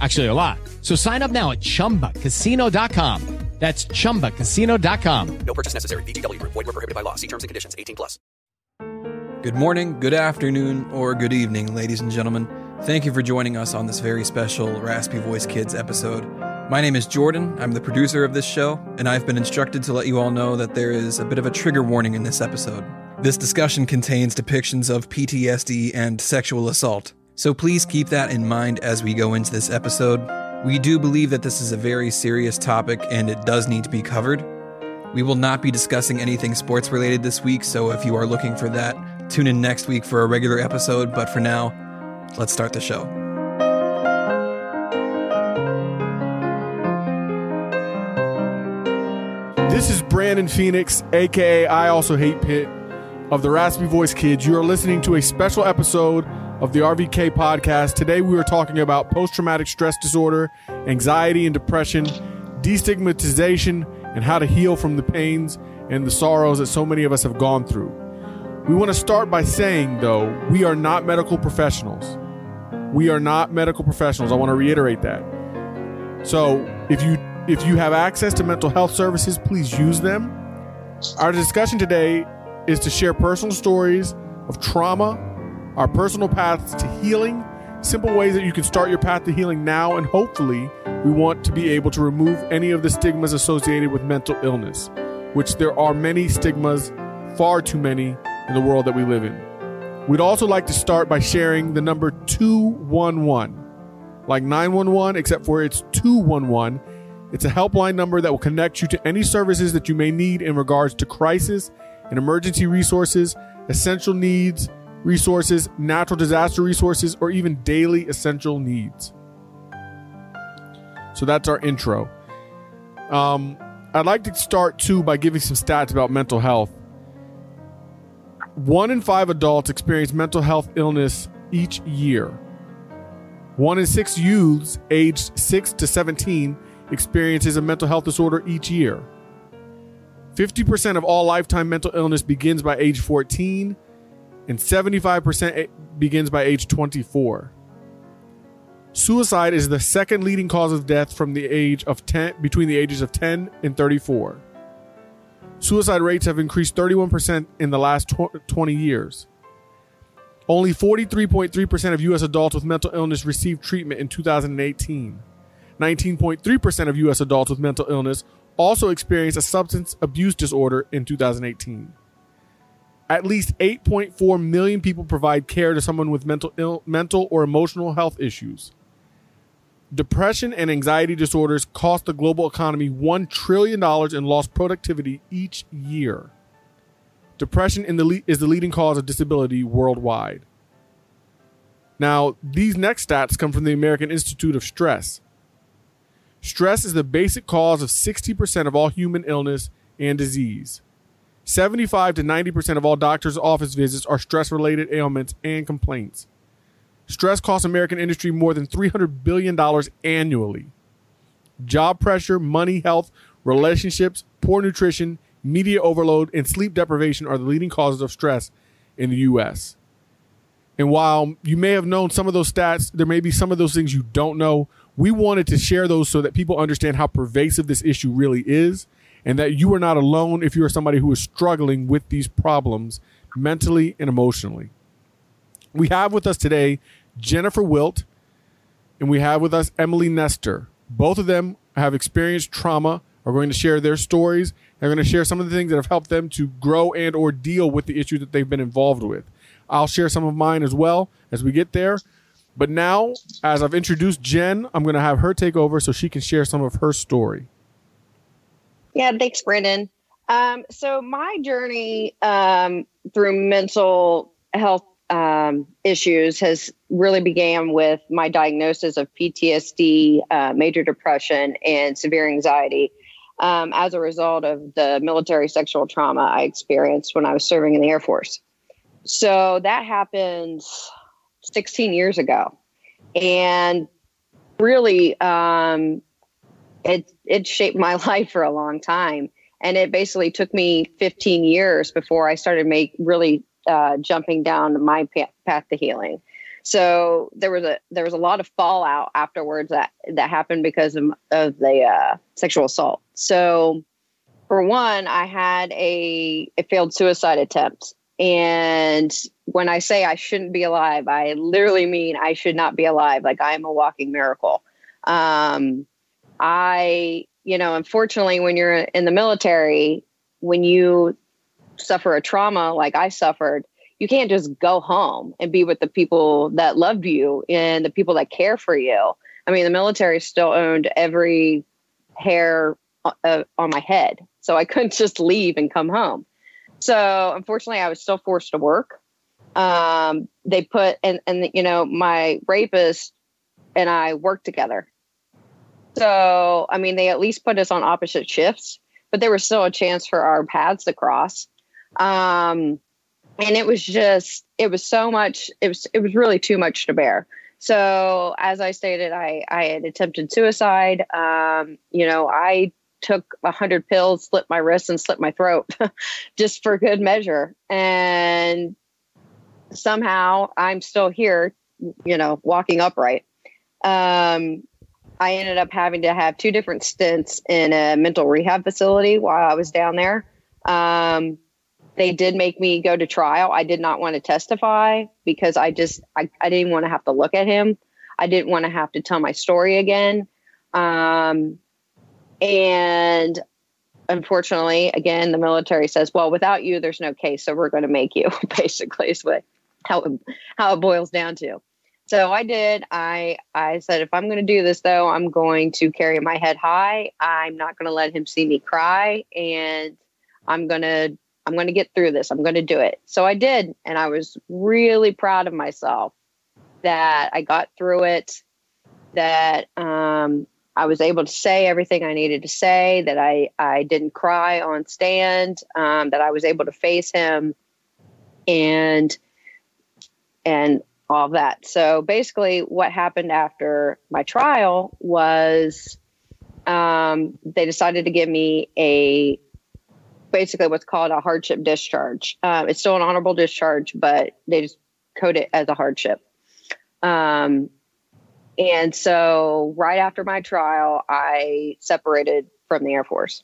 Actually, a lot. So sign up now at chumbacasino.com. That's chumbacasino.com. No purchase necessary. VGW Group. Void were prohibited by law. See terms and conditions. 18 plus. Good morning, good afternoon, or good evening, ladies and gentlemen. Thank you for joining us on this very special Raspy Voice Kids episode. My name is Jordan. I'm the producer of this show, and I've been instructed to let you all know that there is a bit of a trigger warning in this episode. This discussion contains depictions of PTSD and sexual assault, so please keep that in mind as we go into this episode. We do believe that this is a very serious topic and it does need to be covered. We will not be discussing anything sports related this week, so if you are looking for that, tune in next week for a regular episode. But for now, let's start the show. This is Brandon Phoenix, aka I Also Hate Pitt, of the Raspy Voice Kids. You are listening to a special episode of the RVK podcast. Today we are talking about post traumatic stress disorder, anxiety and depression, destigmatization, and how to heal from the pains and the sorrows that so many of us have gone through. We want to start by saying, though, we are not medical professionals. We are not medical professionals. I want to reiterate that. So if you if you have access to mental health services, please use them. Our discussion today is to share personal stories of trauma, our personal paths to healing, simple ways that you can start your path to healing now, and hopefully, we want to be able to remove any of the stigmas associated with mental illness, which there are many stigmas, far too many, in the world that we live in. We'd also like to start by sharing the number 211, like 911, except for it's 211. It's a helpline number that will connect you to any services that you may need in regards to crisis and emergency resources, essential needs, resources, natural disaster resources, or even daily essential needs. So that's our intro. Um, I'd like to start too by giving some stats about mental health. One in five adults experience mental health illness each year. One in six youths aged 6 to 17 experiences a mental health disorder each year. 50% of all lifetime mental illness begins by age 14, and 75% begins by age 24. Suicide is the second leading cause of death from the age of 10 between the ages of 10 and 34. Suicide rates have increased 31% in the last 20 years. Only 43.3% of US adults with mental illness received treatment in 2018. 19.3% of US adults with mental illness also experienced a substance abuse disorder in 2018. At least 8.4 million people provide care to someone with mental Ill- mental or emotional health issues. Depression and anxiety disorders cost the global economy $1 trillion in lost productivity each year. Depression the is the leading cause of disability worldwide. Now, these next stats come from the American Institute of Stress. Stress is the basic cause of 60% of all human illness and disease. 75 to 90% of all doctors' office visits are stress related ailments and complaints. Stress costs American industry more than $300 billion annually. Job pressure, money, health, relationships, poor nutrition, media overload, and sleep deprivation are the leading causes of stress in the U.S. And while you may have known some of those stats, there may be some of those things you don't know. We wanted to share those so that people understand how pervasive this issue really is and that you are not alone if you are somebody who is struggling with these problems mentally and emotionally. We have with us today Jennifer Wilt and we have with us Emily Nestor. Both of them have experienced trauma, are going to share their stories. They're going to share some of the things that have helped them to grow and or deal with the issues that they've been involved with. I'll share some of mine as well as we get there. But now, as I've introduced Jen, I'm going to have her take over so she can share some of her story. Yeah, thanks, Brandon. Um, so my journey um, through mental health um, issues has really began with my diagnosis of PTSD, uh, major depression, and severe anxiety um, as a result of the military sexual trauma I experienced when I was serving in the Air Force. So that happened 16 years ago, and really, um, it it shaped my life for a long time. And it basically took me 15 years before I started make really uh, jumping down my path to healing. So there was a there was a lot of fallout afterwards that that happened because of, of the uh, sexual assault. So for one, I had a, a failed suicide attempt, and when I say I shouldn't be alive, I literally mean I should not be alive. Like I am a walking miracle. Um, I, you know, unfortunately, when you're in the military, when you suffer a trauma like I suffered, you can't just go home and be with the people that loved you and the people that care for you. I mean, the military still owned every hair uh, on my head. So I couldn't just leave and come home. So unfortunately, I was still forced to work. Um, they put, and, and, you know, my rapist and I worked together. So, I mean, they at least put us on opposite shifts, but there was still a chance for our paths to cross. Um, and it was just, it was so much, it was, it was really too much to bear. So as I stated, I, I had attempted suicide. Um, you know, I took a hundred pills, slit my wrist and slit my throat just for good measure. And somehow I'm still here, you know, walking upright. Um, I ended up having to have two different stints in a mental rehab facility while I was down there. Um, they did make me go to trial. I did not want to testify because I just I, I didn't want to have to look at him. I didn't want to have to tell my story again. Um, and unfortunately, again, the military says, "Well, without you, there's no case, so we're going to make you." Basically, is what how how it boils down to. So I did. I I said, if I'm going to do this, though, I'm going to carry my head high. I'm not going to let him see me cry, and I'm going to I'm to get through this. I'm going to do it. So I did. And I was really proud of myself that I got through it, that um, I was able to say everything I needed to say, that I, I didn't cry on stand, um, that I was able to face him and, and all that. So basically what happened after my trial was um, they decided to give me a basically what's called a hardship discharge. Um, it's still an honorable discharge, but they just code it as a hardship. Um, and so, right after my trial, I separated from the Air Force.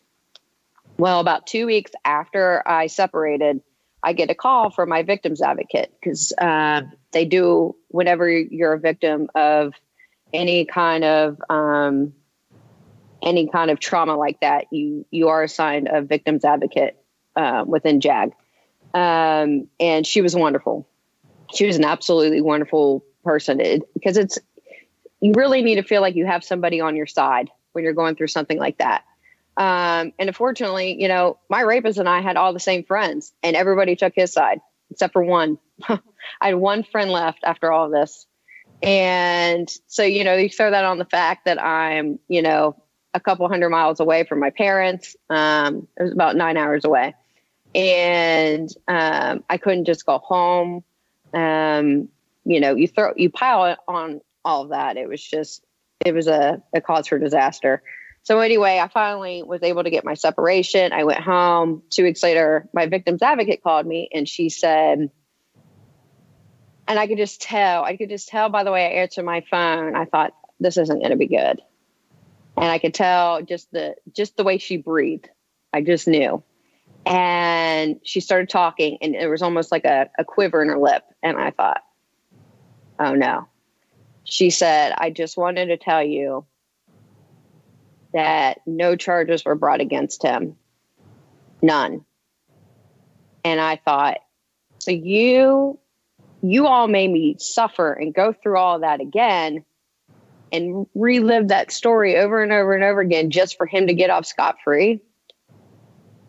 Well, about two weeks after I separated, I get a call from my victims advocate because uh, they do whenever you're a victim of any kind of um, any kind of trauma like that, you you are assigned a victims advocate uh, within JAG. Um, and she was wonderful. She was an absolutely wonderful person it, because it's you really need to feel like you have somebody on your side when you're going through something like that. Um, and unfortunately, you know, my rapist and I had all the same friends, and everybody took his side except for one. I had one friend left after all of this. And so, you know, you throw that on the fact that I'm, you know, a couple hundred miles away from my parents. Um, it was about nine hours away. And um, I couldn't just go home. Um, you know, you throw, you pile on all of that. It was just, it was a, a cause for disaster. So anyway, I finally was able to get my separation. I went home. Two weeks later, my victim's advocate called me and she said, and I could just tell, I could just tell by the way I answered my phone, I thought this isn't going to be good. And I could tell just the just the way she breathed. I just knew. And she started talking and it was almost like a, a quiver in her lip. And I thought, oh no. She said, I just wanted to tell you that no charges were brought against him. None. And I thought, so you you all made me suffer and go through all that again and relive that story over and over and over again just for him to get off scot free.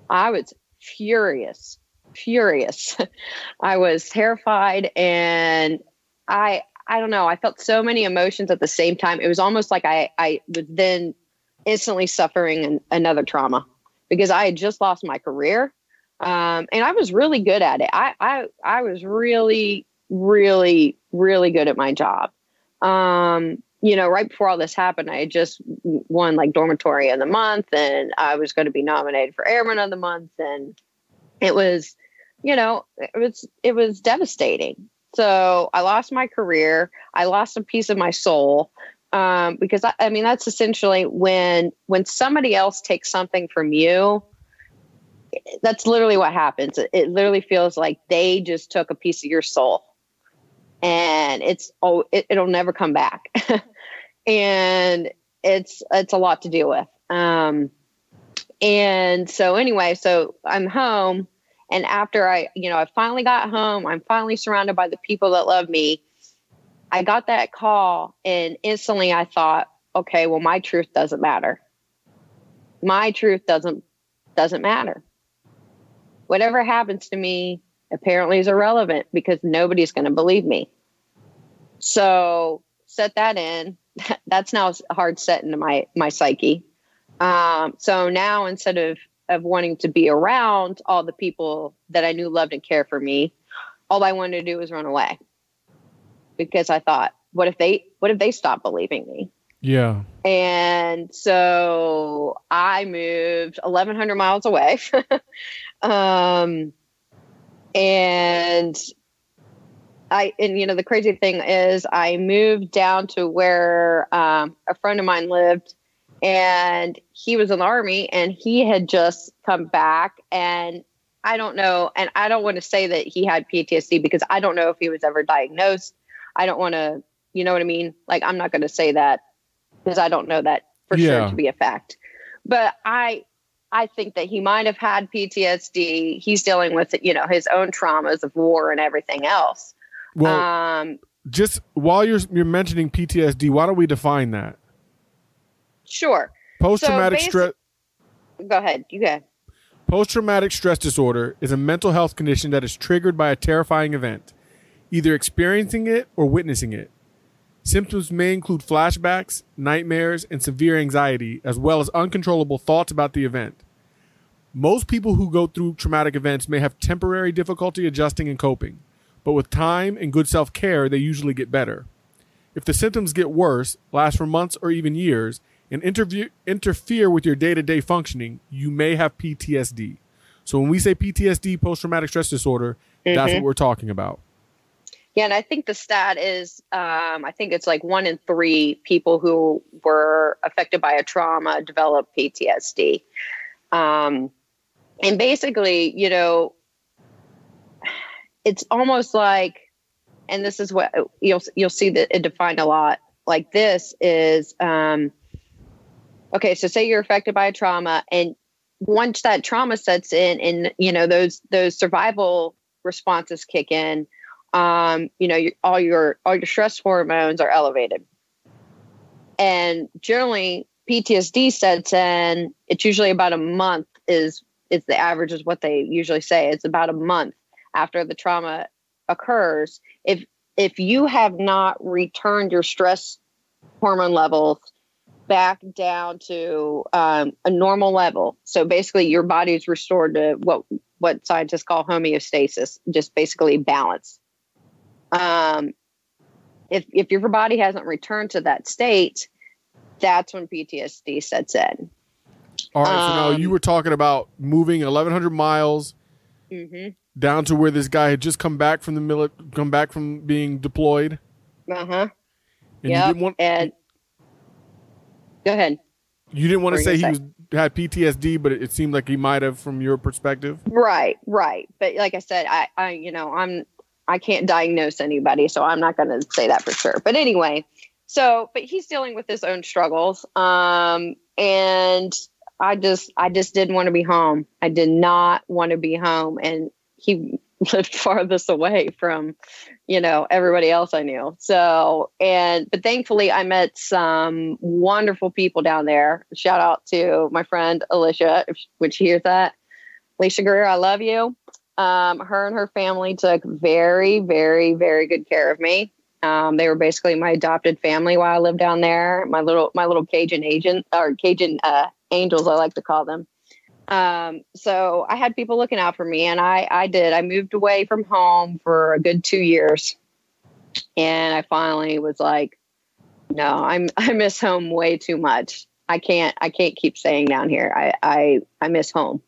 I was furious, furious. I was terrified and I I don't know, I felt so many emotions at the same time. It was almost like I I was then instantly suffering an, another trauma because I had just lost my career. Um, and I was really good at it. I, I, I was really, really, really good at my job. Um, you know, right before all this happened, I had just won like dormitory of the month and I was going to be nominated for airman of the month. And it was, you know, it was, it was devastating. So I lost my career. I lost a piece of my soul um, because I, I mean that's essentially when when somebody else takes something from you that's literally what happens. It, it, literally feels like they just took a piece of your soul. And it's oh it, it'll never come back. And it's it's a lot to deal with. Um and so anyway so i'm home. And after i you know i finally got home i'm finally surrounded by the people that love me I got that call and instantly I thought, okay, well my truth doesn't matter. My truth doesn't doesn't matter. Whatever happens to me apparently is irrelevant because nobody's going to believe me. So set that in. That's now hard set into my my psyche. Um, so now instead of of wanting to be around all the people that I knew loved and cared for me, all I wanted to do was run away because I thought, what if they what if they stop believing me? Yeah. And so I moved 1100 miles away. um and I and you know the crazy thing is I moved down to where um, a friend of mine lived and he was in the army and he had just come back and I don't know and I don't want to say that he had PTSD because I don't know if he was ever diagnosed I don't want to, you know what I mean? Like, I'm not going to say that because I don't know that for yeah. sure to be a fact. But I, I think that he might have had PTSD. He's dealing with, you know, his own traumas of war and everything else. Well, um, just while you're you're mentioning PTSD, why don't we define that? Sure. Post traumatic so stress. Go ahead. You go. Post traumatic stress disorder is a mental health condition that is triggered by a terrifying event either experiencing it or witnessing it. Symptoms may include flashbacks, nightmares, and severe anxiety, as well as uncontrollable thoughts about the event. Most people who go through traumatic events may have temporary difficulty adjusting and coping, but with time and good self care, they usually get better. If the symptoms get worse, last for months or even years, and interview, interfere with your day to day functioning, you may have PTSD. So when we say PTSD, post traumatic stress disorder, mm-hmm. that's what we're talking about. Yeah, and I think the stat is um, I think it's like one in three people who were affected by a trauma develop PTSD. Um, and basically, you know, it's almost like, and this is what you'll you'll see that it defined a lot. Like this is, um, okay. So say you're affected by a trauma, and once that trauma sets in, and you know those those survival responses kick in um, you know, you, all your all your stress hormones are elevated, and generally PTSD sets in. It's usually about a month is is the average is what they usually say. It's about a month after the trauma occurs. If if you have not returned your stress hormone levels back down to um, a normal level, so basically your body's restored to what what scientists call homeostasis, just basically balance um, if if your body hasn't returned to that state, that's when PTSD sets in. All right. so now Um, you were talking about moving 1,100 miles hmm down to where this guy had just come back from the mili- come back from being deployed. Uh huh. And Yep. you didn't want and go ahead. you didn't want to say he gonna was had PTSD, but it, it seemed like he might have from your perspective. Right, right. But like I said, I, I, you know, I'm, I can't diagnose anybody, so I'm not going to say that for sure. But anyway, so, but he's dealing with his own struggles, um, and I just, I just didn't want to be home. I did not want to be home, and he lived farthest away from, you know, everybody else I knew. So, and but thankfully, I met some wonderful people down there. Shout out to my friend Alicia, if, she hears that. Alicia Greer, I love you. Um, her and her family took very, very, very good care of me. Um, they were basically my adopted family while I lived down there. My little, my little Cajun agent or Cajun uh, angels, I like to call them. Um, so I had people looking out for me, and I, I did. I moved away from home for a good two years, and I finally was like, no, I'm, I miss home way too much. I can't, I can't keep staying down here. I, I, I miss home.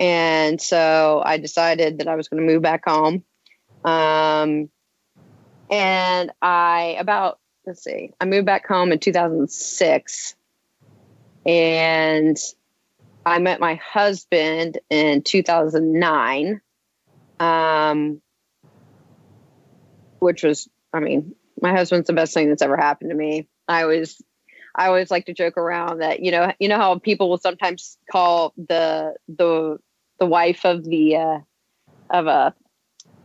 And so I decided that I was going to move back home. Um, and I, about, let's see, I moved back home in 2006. And I met my husband in 2009, um, which was, I mean, my husband's the best thing that's ever happened to me. I was I always like to joke around that you know you know how people will sometimes call the the the wife of the uh, of a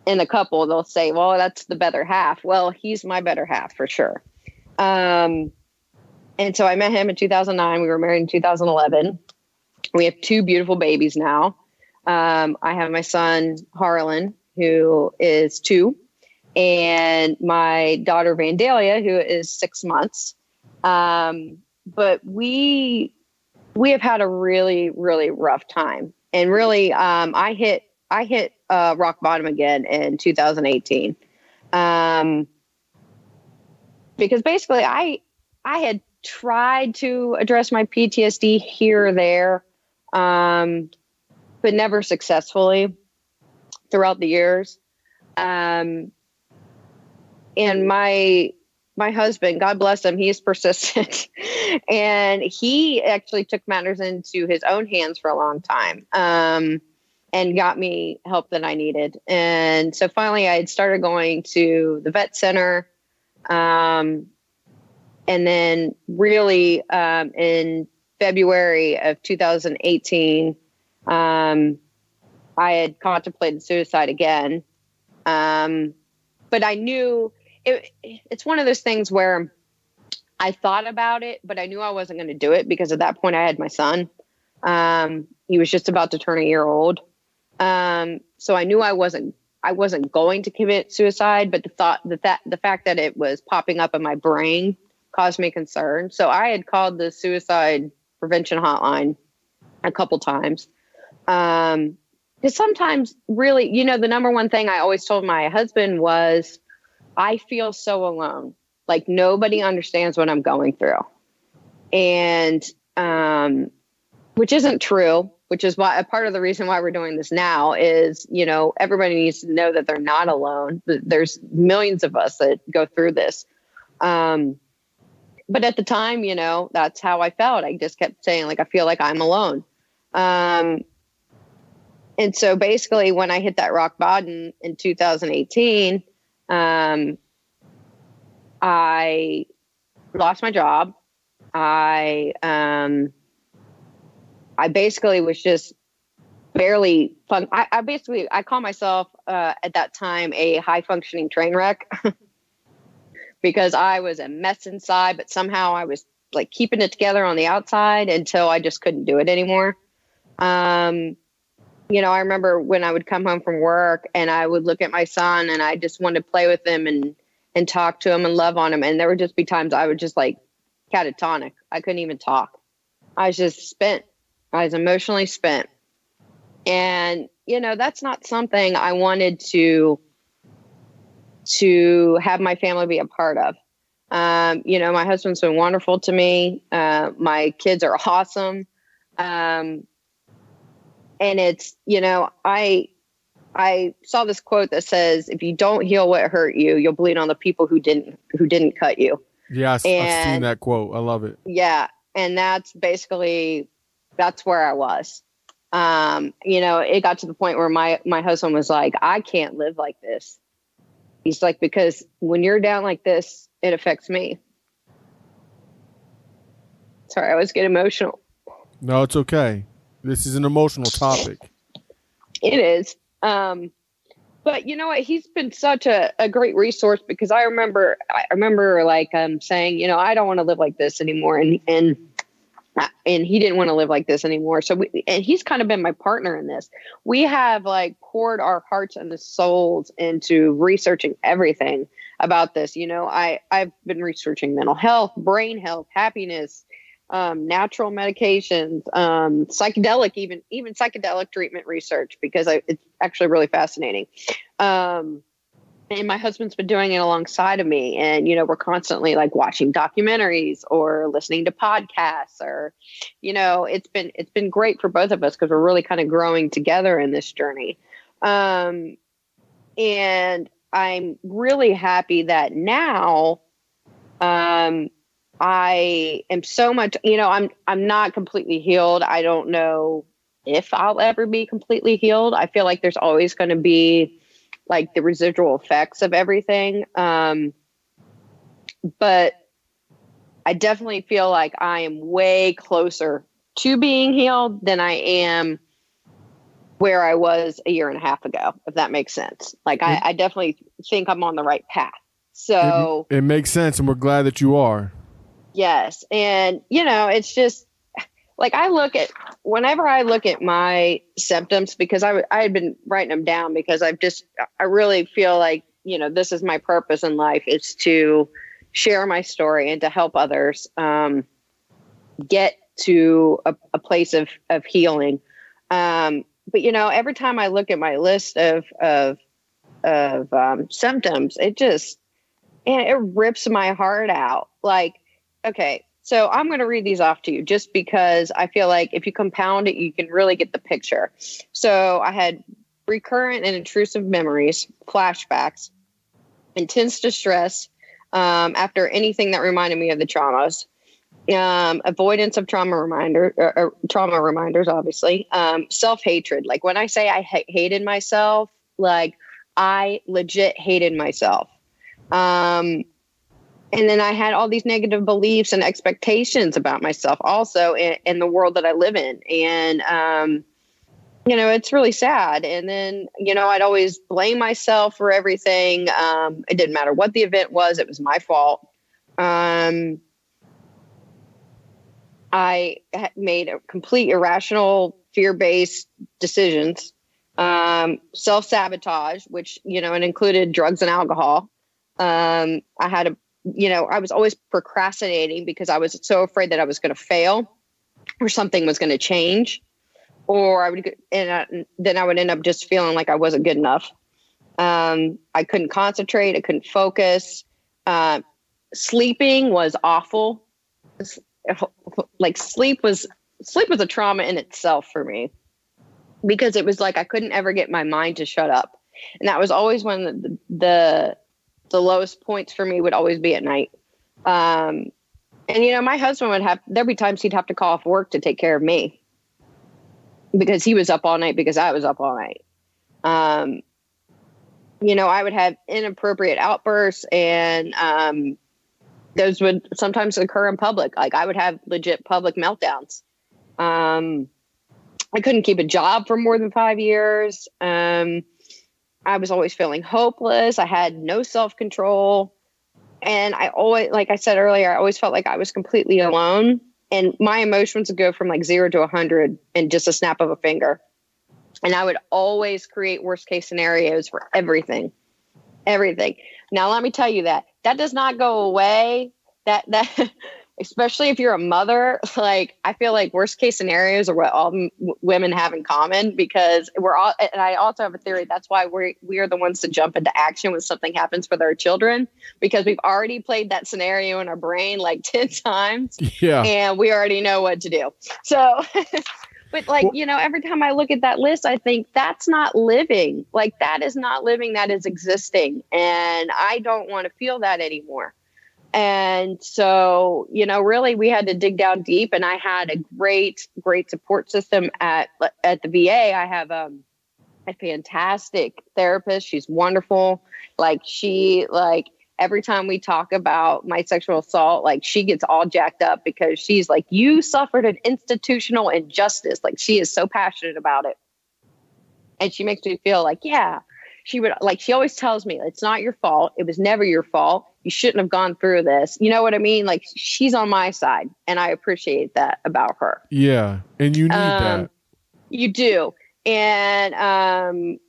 in a couple they'll say well that's the better half. Well he's my better half for sure. Um and so I met him in 2009 we were married in 2011 we have two beautiful babies now. Um I have my son Harlan who is two and my daughter Vandalia who is six months. Um, but we we have had a really really rough time and really um, i hit i hit uh, rock bottom again in 2018 um, because basically i i had tried to address my ptsd here or there um, but never successfully throughout the years. Um, and my my husband, God bless him, he is persistent. and he actually took matters into his own hands for a long time um, and got me help that I needed. And so finally, I had started going to the vet center. Um, and then, really, um, in February of 2018, um, I had contemplated suicide again. Um, but I knew it, it's one of those things where I thought about it, but I knew I wasn't going to do it because at that point I had my son. Um, he was just about to turn a year old. Um, so I knew I wasn't I wasn't going to commit suicide, but the thought that, that the fact that it was popping up in my brain caused me concern. So I had called the suicide prevention hotline a couple times. Um, because sometimes really, you know, the number one thing I always told my husband was I feel so alone. Like nobody understands what I'm going through. And um which isn't true, which is why a part of the reason why we're doing this now is, you know, everybody needs to know that they're not alone. There's millions of us that go through this. Um but at the time, you know, that's how I felt. I just kept saying like I feel like I'm alone. Um and so basically when I hit that rock bottom in 2018, um, I lost my job. I um, I basically was just barely fun. I, I basically I call myself uh, at that time a high functioning train wreck because I was a mess inside, but somehow I was like keeping it together on the outside until I just couldn't do it anymore. Um, you know, I remember when I would come home from work and I would look at my son and I just wanted to play with him and and talk to him and love on him. And there would just be times I would just like catatonic. I couldn't even talk. I was just spent. I was emotionally spent. And you know, that's not something I wanted to to have my family be a part of. Um, you know, my husband's been wonderful to me. Uh, my kids are awesome. Um, and it's, you know, I, I saw this quote that says, if you don't heal what hurt you, you'll bleed on the people who didn't, who didn't cut you. Yeah, I, have seen that quote. I love it. Yeah. And that's basically, that's where I was. Um, you know, it got to the point where my, my husband was like, I can't live like this. He's like, because when you're down like this, it affects me. Sorry, I always get emotional. No, it's okay. This is an emotional topic. It is. Um, but you know what? He's been such a, a great resource because I remember, I remember like um saying, you know, I don't want to live like this anymore, and and and he didn't want to live like this anymore. So we, and he's kind of been my partner in this. We have like poured our hearts and the souls into researching everything about this. You know, I I've been researching mental health, brain health, happiness, um, natural medications, um, psychedelic, even even psychedelic treatment research because I, it's actually really fascinating. Um, and my husband's been doing it alongside of me, and you know we're constantly like watching documentaries or listening to podcasts, or you know it's been it's been great for both of us because we're really kind of growing together in this journey. Um, and I'm really happy that now um I am so much, you know, I'm I'm not completely healed. I don't know if I'll ever be completely healed. I feel like there's always going to be like the residual effects of everything. Um but I definitely feel like I am way closer to being healed than I am where I was a year and a half ago, if that makes sense. Like I, I definitely think I'm on the right path. So It makes sense, and we're glad that you are. Yes. And, you know, it's just like I look at whenever I look at my symptoms, because I, I had been writing them down because I've just, I really feel like, you know, this is my purpose in life is to share my story and to help others um, get to a, a place of, of healing. Um, but, you know, every time I look at my list of, of, of um, symptoms, it just, and it rips my heart out. Like, okay, so I'm going to read these off to you just because I feel like if you compound it, you can really get the picture. So I had recurrent and intrusive memories, flashbacks, intense distress um, after anything that reminded me of the traumas. Um, avoidance of trauma reminder, or, or trauma reminders, obviously. Um, Self hatred. Like when I say I ha- hated myself, like I legit hated myself. Um, and then I had all these negative beliefs and expectations about myself also in, in the world that I live in. And, um, you know, it's really sad. And then, you know, I'd always blame myself for everything. Um, it didn't matter what the event was, it was my fault. Um, I made a complete irrational, fear based decisions, um, self sabotage, which, you know, it included drugs and alcohol. Um, I had a you know, I was always procrastinating because I was so afraid that I was going to fail or something was going to change, or I would, get- and I, then I would end up just feeling like I wasn't good enough. Um, I couldn't concentrate. I couldn't focus. Uh, sleeping was awful. Like sleep was sleep was a trauma in itself for me because it was like I couldn't ever get my mind to shut up, and that was always when the, the the lowest points for me would always be at night. Um, and you know, my husband would have there'd be times he'd have to call off work to take care of me because he was up all night because I was up all night. Um, you know, I would have inappropriate outbursts, and um, those would sometimes occur in public. Like I would have legit public meltdowns. Um, I couldn't keep a job for more than five years. Um, I was always feeling hopeless. I had no self control. And I always, like I said earlier, I always felt like I was completely alone. And my emotions would go from like zero to a 100 in just a snap of a finger. And I would always create worst case scenarios for everything. Everything. Now, let me tell you that that does not go away. That, that, especially if you're a mother, like I feel like worst case scenarios are what all m- women have in common because we're all, and I also have a theory that's why we're, we are the ones to jump into action when something happens with our children because we've already played that scenario in our brain like 10 times Yeah. and we already know what to do. So, but like, you know, every time I look at that list, I think that's not living. Like, that is not living, that is existing. And I don't want to feel that anymore. And so, you know, really we had to dig down deep and I had a great, great support system at at the VA. I have um a fantastic therapist. She's wonderful. Like she like every time we talk about my sexual assault, like she gets all jacked up because she's like, You suffered an institutional injustice. Like she is so passionate about it. And she makes me feel like, yeah, she would like she always tells me it's not your fault. It was never your fault. You shouldn't have gone through this. You know what I mean? Like she's on my side and I appreciate that about her. Yeah. And you need Um, that. You do. And um,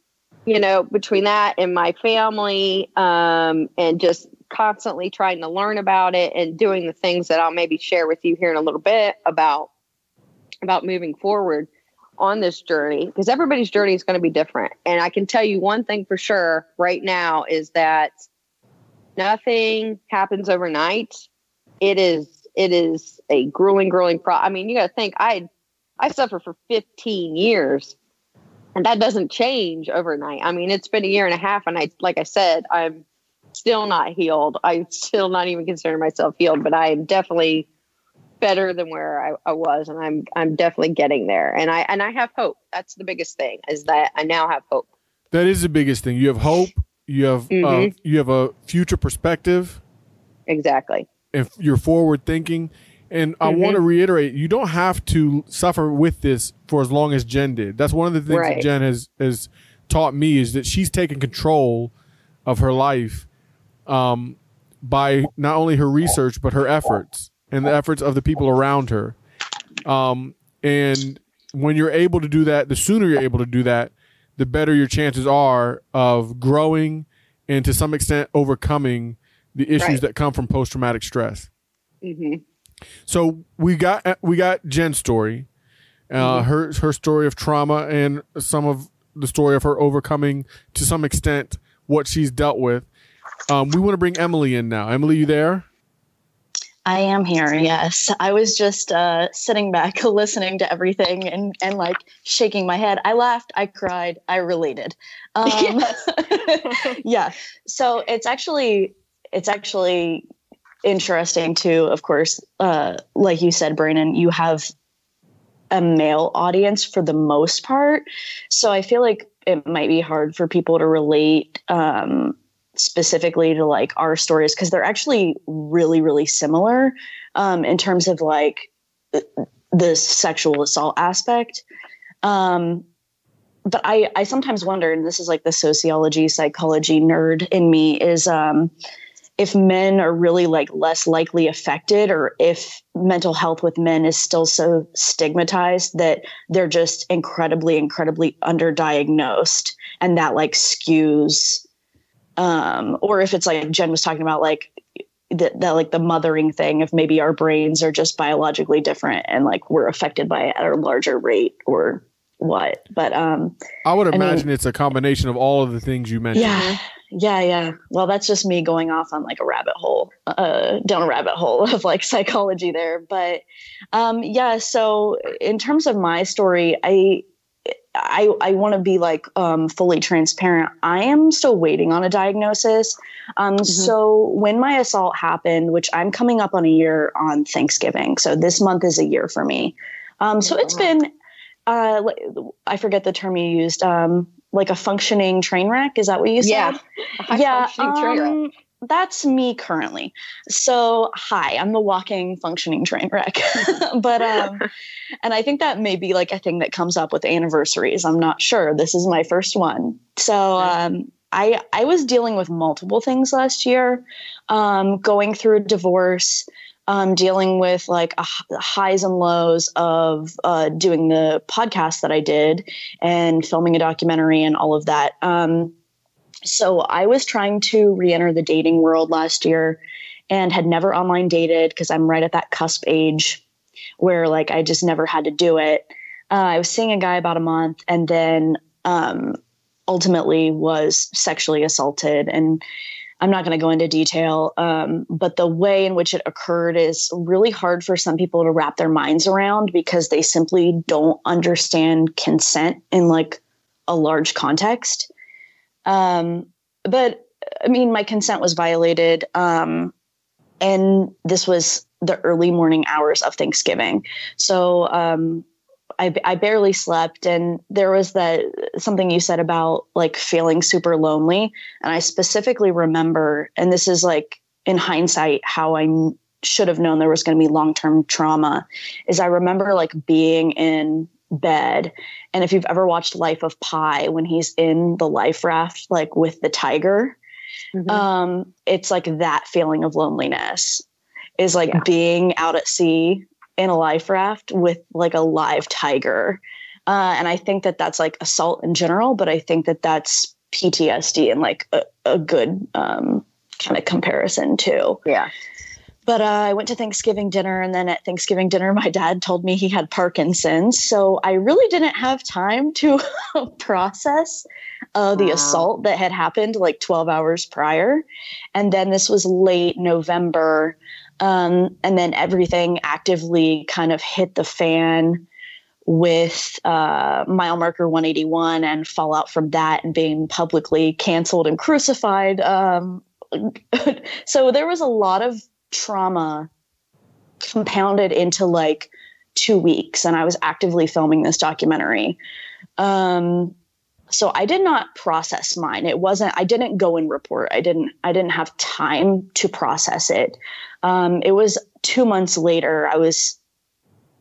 you know, between that and my family, um, and just constantly trying to learn about it and doing the things that I'll maybe share with you here in a little bit about about moving forward on this journey because everybody's journey is going to be different. And I can tell you one thing for sure right now is that nothing happens overnight. It is it is a grueling, grueling pro. I mean, you got to think I I suffered for 15 years, and that doesn't change overnight. I mean, it's been a year and a half, and I like I said, I'm still not healed. I'm still not even considering myself healed, but I am definitely better than where I, I was, and I'm I'm definitely getting there. And I and I have hope. That's the biggest thing is that I now have hope. That is the biggest thing. You have hope. You have uh, Mhm. you have a future perspective. Exactly. If you're forward thinking, and I Mhm. want to reiterate, you don't have to suffer with this for as long as Jen did. That's one of the things that Jen has has taught me is that she's taken control of her life um, by not only her research but her efforts and the efforts of the people around her. Um, and when you're able to do that, the sooner you're able to do that, the better your chances are of growing and to some extent overcoming the issues Right. that come from post traumatic stress. hmm So we got we got Jen's story, uh, her her story of trauma, and some of the story of her overcoming to some extent what she's dealt with. Um, we want to bring Emily in now. Emily, you there? I am here. Yes, I was just uh, sitting back, listening to everything, and and like shaking my head. I laughed, I cried, I related. Um, yeah. So it's actually it's actually interesting too. Of course, uh, like you said, Brandon, you have a male audience for the most part, so I feel like it might be hard for people to relate. Um, specifically to like our stories because they're actually really really similar um, in terms of like the sexual assault aspect. Um, but I, I sometimes wonder and this is like the sociology psychology nerd in me is um, if men are really like less likely affected or if mental health with men is still so stigmatized that they're just incredibly incredibly underdiagnosed and that like skews um, or if it's like Jen was talking about, like that, that like the mothering thing of maybe our brains are just biologically different and like we're affected by it at a larger rate or what. But um, I would I mean- imagine it's a combination of all of the things you mentioned. yeah, yeah, yeah. Well, that's just me going off on like a rabbit hole, uh, down a rabbit hole of like psychology there. But um, yeah, so in terms of my story, I I, I want to be like um, fully transparent. I am still waiting on a diagnosis. Um, So when my assault happened, which I'm coming up on a year on Thanksgiving, so this month is a year for me. Um, so it's been, uh, I forget the term you used, um, like a functioning train wreck. Is that what you said? Yeah. Yeah, functioning train wreck. that's me currently. So, hi, I'm the walking functioning train wreck. but um and I think that may be like a thing that comes up with anniversaries. I'm not sure. This is my first one. So, um I I was dealing with multiple things last year. Um going through a divorce, um dealing with like a highs and lows of uh doing the podcast that I did and filming a documentary and all of that. Um so I was trying to re-enter the dating world last year and had never online dated because I'm right at that cusp age where like I just never had to do it. Uh, I was seeing a guy about a month and then um, ultimately was sexually assaulted. And I'm not going to go into detail, um, but the way in which it occurred is really hard for some people to wrap their minds around because they simply don't understand consent in like a large context. Um, but I mean, my consent was violated. Um, and this was the early morning hours of Thanksgiving. So um, I, I barely slept. And there was that something you said about like feeling super lonely. And I specifically remember, and this is like in hindsight, how I should have known there was going to be long term trauma, is I remember like being in bed. And if you've ever watched Life of Pi, when he's in the life raft, like with the tiger, mm-hmm. um, it's like that feeling of loneliness is like yeah. being out at sea in a life raft with like a live tiger. Uh, and I think that that's like assault in general, but I think that that's PTSD and like a, a good um, kind of comparison too. Yeah. But uh, I went to Thanksgiving dinner, and then at Thanksgiving dinner, my dad told me he had Parkinson's. So I really didn't have time to process uh, the wow. assault that had happened like 12 hours prior. And then this was late November. Um, and then everything actively kind of hit the fan with uh, mile marker 181 and fallout from that and being publicly canceled and crucified. Um, so there was a lot of trauma compounded into like two weeks and i was actively filming this documentary. Um, so i did not process mine. It wasn't i didn't go and report. I didn't i didn't have time to process it. Um, it was two months later i was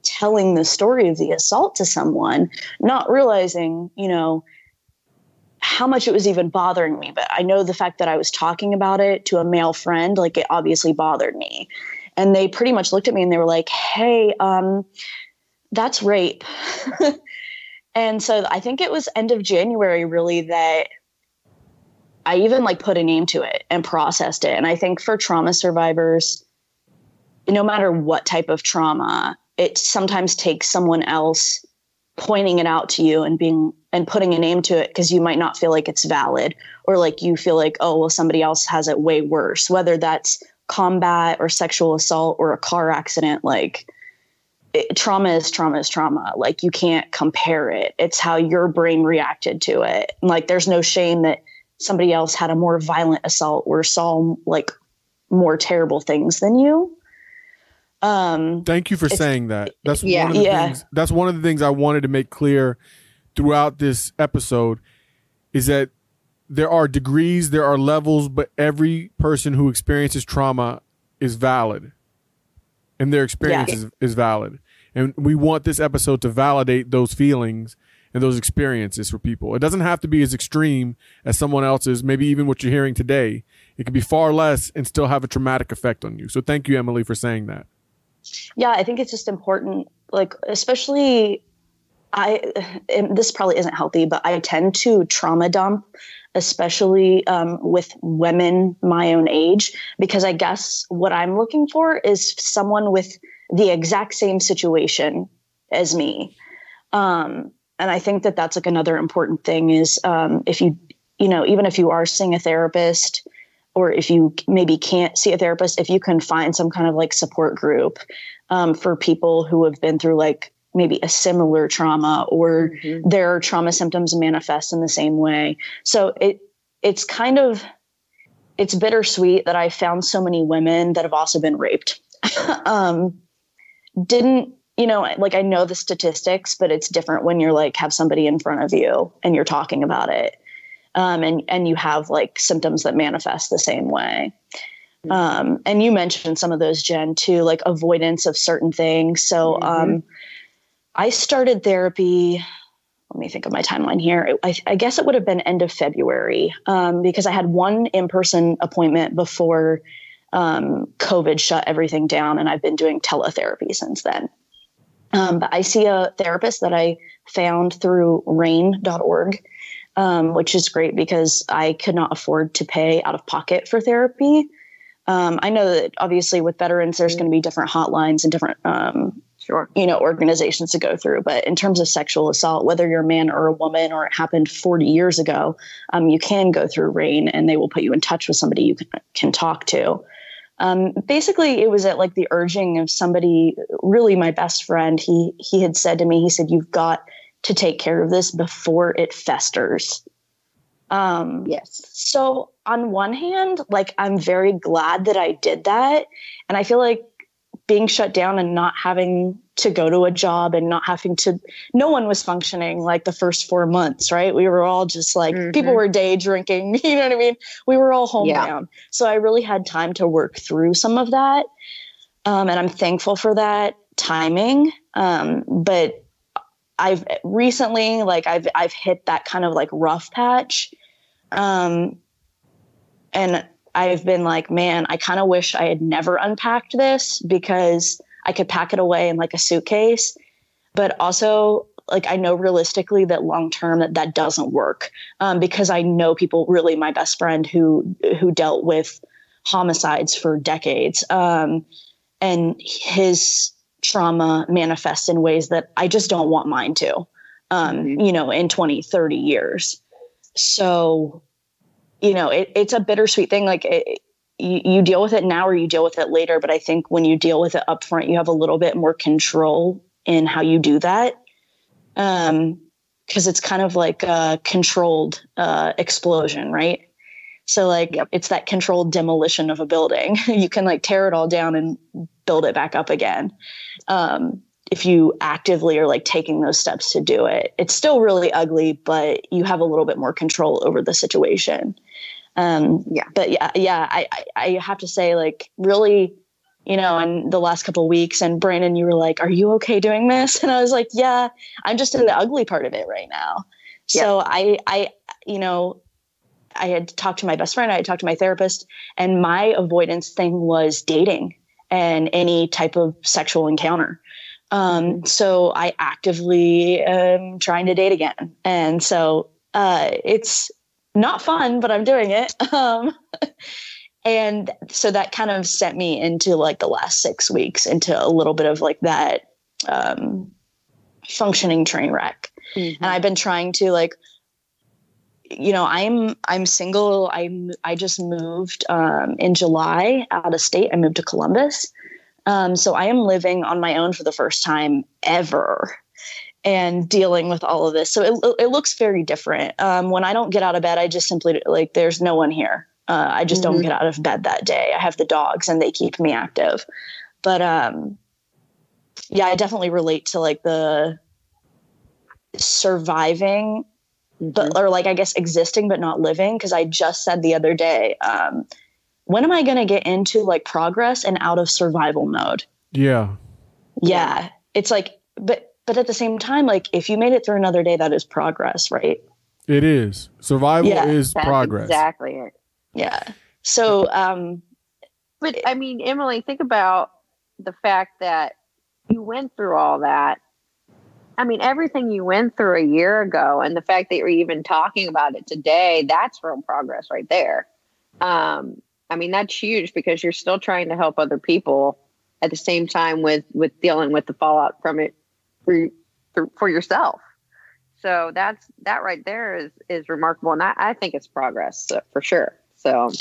telling the story of the assault to someone not realizing you know how much it was even bothering me, but I know the fact that I was talking about it to a male friend, like it obviously bothered me. And they pretty much looked at me and they were like, hey, um, that's rape. and so I think it was end of January really that I even like put a name to it and processed it. And I think for trauma survivors, no matter what type of trauma, it sometimes takes someone else pointing it out to you and being and putting a name to it because you might not feel like it's valid or like you feel like oh well somebody else has it way worse whether that's combat or sexual assault or a car accident like it, trauma is trauma is trauma. Like you can't compare it. It's how your brain reacted to it. And, like there's no shame that somebody else had a more violent assault or saw like more terrible things than you um, Thank you for saying that. That's yeah, one of the yeah. things. That's one of the things I wanted to make clear throughout this episode is that there are degrees, there are levels, but every person who experiences trauma is valid, and their experience yeah. is, is valid. And we want this episode to validate those feelings and those experiences for people. It doesn't have to be as extreme as someone else's, maybe even what you're hearing today. It could be far less and still have a traumatic effect on you. So thank you, Emily, for saying that yeah, I think it's just important, like, especially I, this probably isn't healthy, but I tend to trauma dump, especially um, with women my own age, because I guess what I'm looking for is someone with the exact same situation as me. Um, and I think that that's like another important thing is um, if you, you know, even if you are seeing a therapist, or if you maybe can't see a therapist, if you can find some kind of like support group um, for people who have been through like maybe a similar trauma or mm-hmm. their trauma symptoms manifest in the same way. So it it's kind of it's bittersweet that I found so many women that have also been raped. um, didn't you know like I know the statistics, but it's different when you're like have somebody in front of you and you're talking about it um, and and you have like symptoms that manifest the same way. Mm-hmm. Um, and you mentioned some of those, Jen, too, like avoidance of certain things. So mm-hmm. um, I started therapy. Let me think of my timeline here. I, I guess it would have been end of February um, because I had one in person appointment before um, COVID shut everything down, and I've been doing teletherapy since then. Um, but I see a therapist that I found through rainn.org um, which is great because I could not afford to pay out of pocket for therapy. Um, I know that obviously with veterans, there's going to be different hotlines and different, um, sure, you know, organizations to go through. But in terms of sexual assault, whether you're a man or a woman, or it happened 40 years ago, um, you can go through RAINN and they will put you in touch with somebody you can, can talk to. Um, basically, it was at like the urging of somebody, really my best friend. He he had said to me, he said, "You've got to take care of this before it festers." Um, yes. So on one hand, like I'm very glad that I did that, and I feel like being shut down and not having to go to a job and not having to no one was functioning like the first four months right we were all just like mm-hmm. people were day drinking you know what i mean we were all homebound yeah. so i really had time to work through some of that um, and i'm thankful for that timing um, but i've recently like i've i've hit that kind of like rough patch um, and I've been like, man, I kind of wish I had never unpacked this because I could pack it away in like a suitcase. But also, like, I know realistically that long term that that doesn't work um, because I know people. Really, my best friend who who dealt with homicides for decades, um, and his trauma manifests in ways that I just don't want mine to. Um, mm-hmm. You know, in 20, 30 years. So you know, it, it's a bittersweet thing. Like it, you, you deal with it now or you deal with it later. But I think when you deal with it up front, you have a little bit more control in how you do that. Um, because it's kind of like a controlled uh, explosion, right? So like yep. it's that controlled demolition of a building. you can like tear it all down and build it back up again. Um, if you actively are like taking those steps to do it, it's still really ugly, but you have a little bit more control over the situation. Um, yeah, but yeah, yeah, I, I, have to say, like, really, you know, in the last couple weeks, and Brandon, you were like, "Are you okay doing this?" And I was like, "Yeah, I'm just in the ugly part of it right now." Yeah. So I, I, you know, I had talked to my best friend, I had talked to my therapist, and my avoidance thing was dating and any type of sexual encounter. Um, so I actively am trying to date again, and so uh, it's not fun, but I'm doing it. Um, and so that kind of sent me into like the last six weeks into a little bit of like that um, functioning train wreck. Mm-hmm. And I've been trying to like, you know, I'm I'm single. I I just moved um, in July out of state. I moved to Columbus, um, so I am living on my own for the first time ever and dealing with all of this. So it, it looks very different. Um, when I don't get out of bed, I just simply like, there's no one here. Uh, I just mm-hmm. don't get out of bed that day. I have the dogs and they keep me active. But um, yeah, I definitely relate to like the surviving, mm-hmm. but or like I guess existing but not living. Because I just said the other day, um, when am I going to get into like progress and out of survival mode? Yeah. Yeah. It's like, but but at the same time, like if you made it through another day, that is progress, right? It is. Survival yeah, is progress. Exactly it. Yeah. So, um, but I mean, Emily, think about the fact that you went through all that. I mean, everything you went through a year ago, and the fact that you're even talking about it today, that's real progress right there. Um, I mean, that's huge because you're still trying to help other people at the same time with with dealing with the fallout from it for for yourself. So that's that right there is is remarkable, and I, I think it's progress so, for sure. So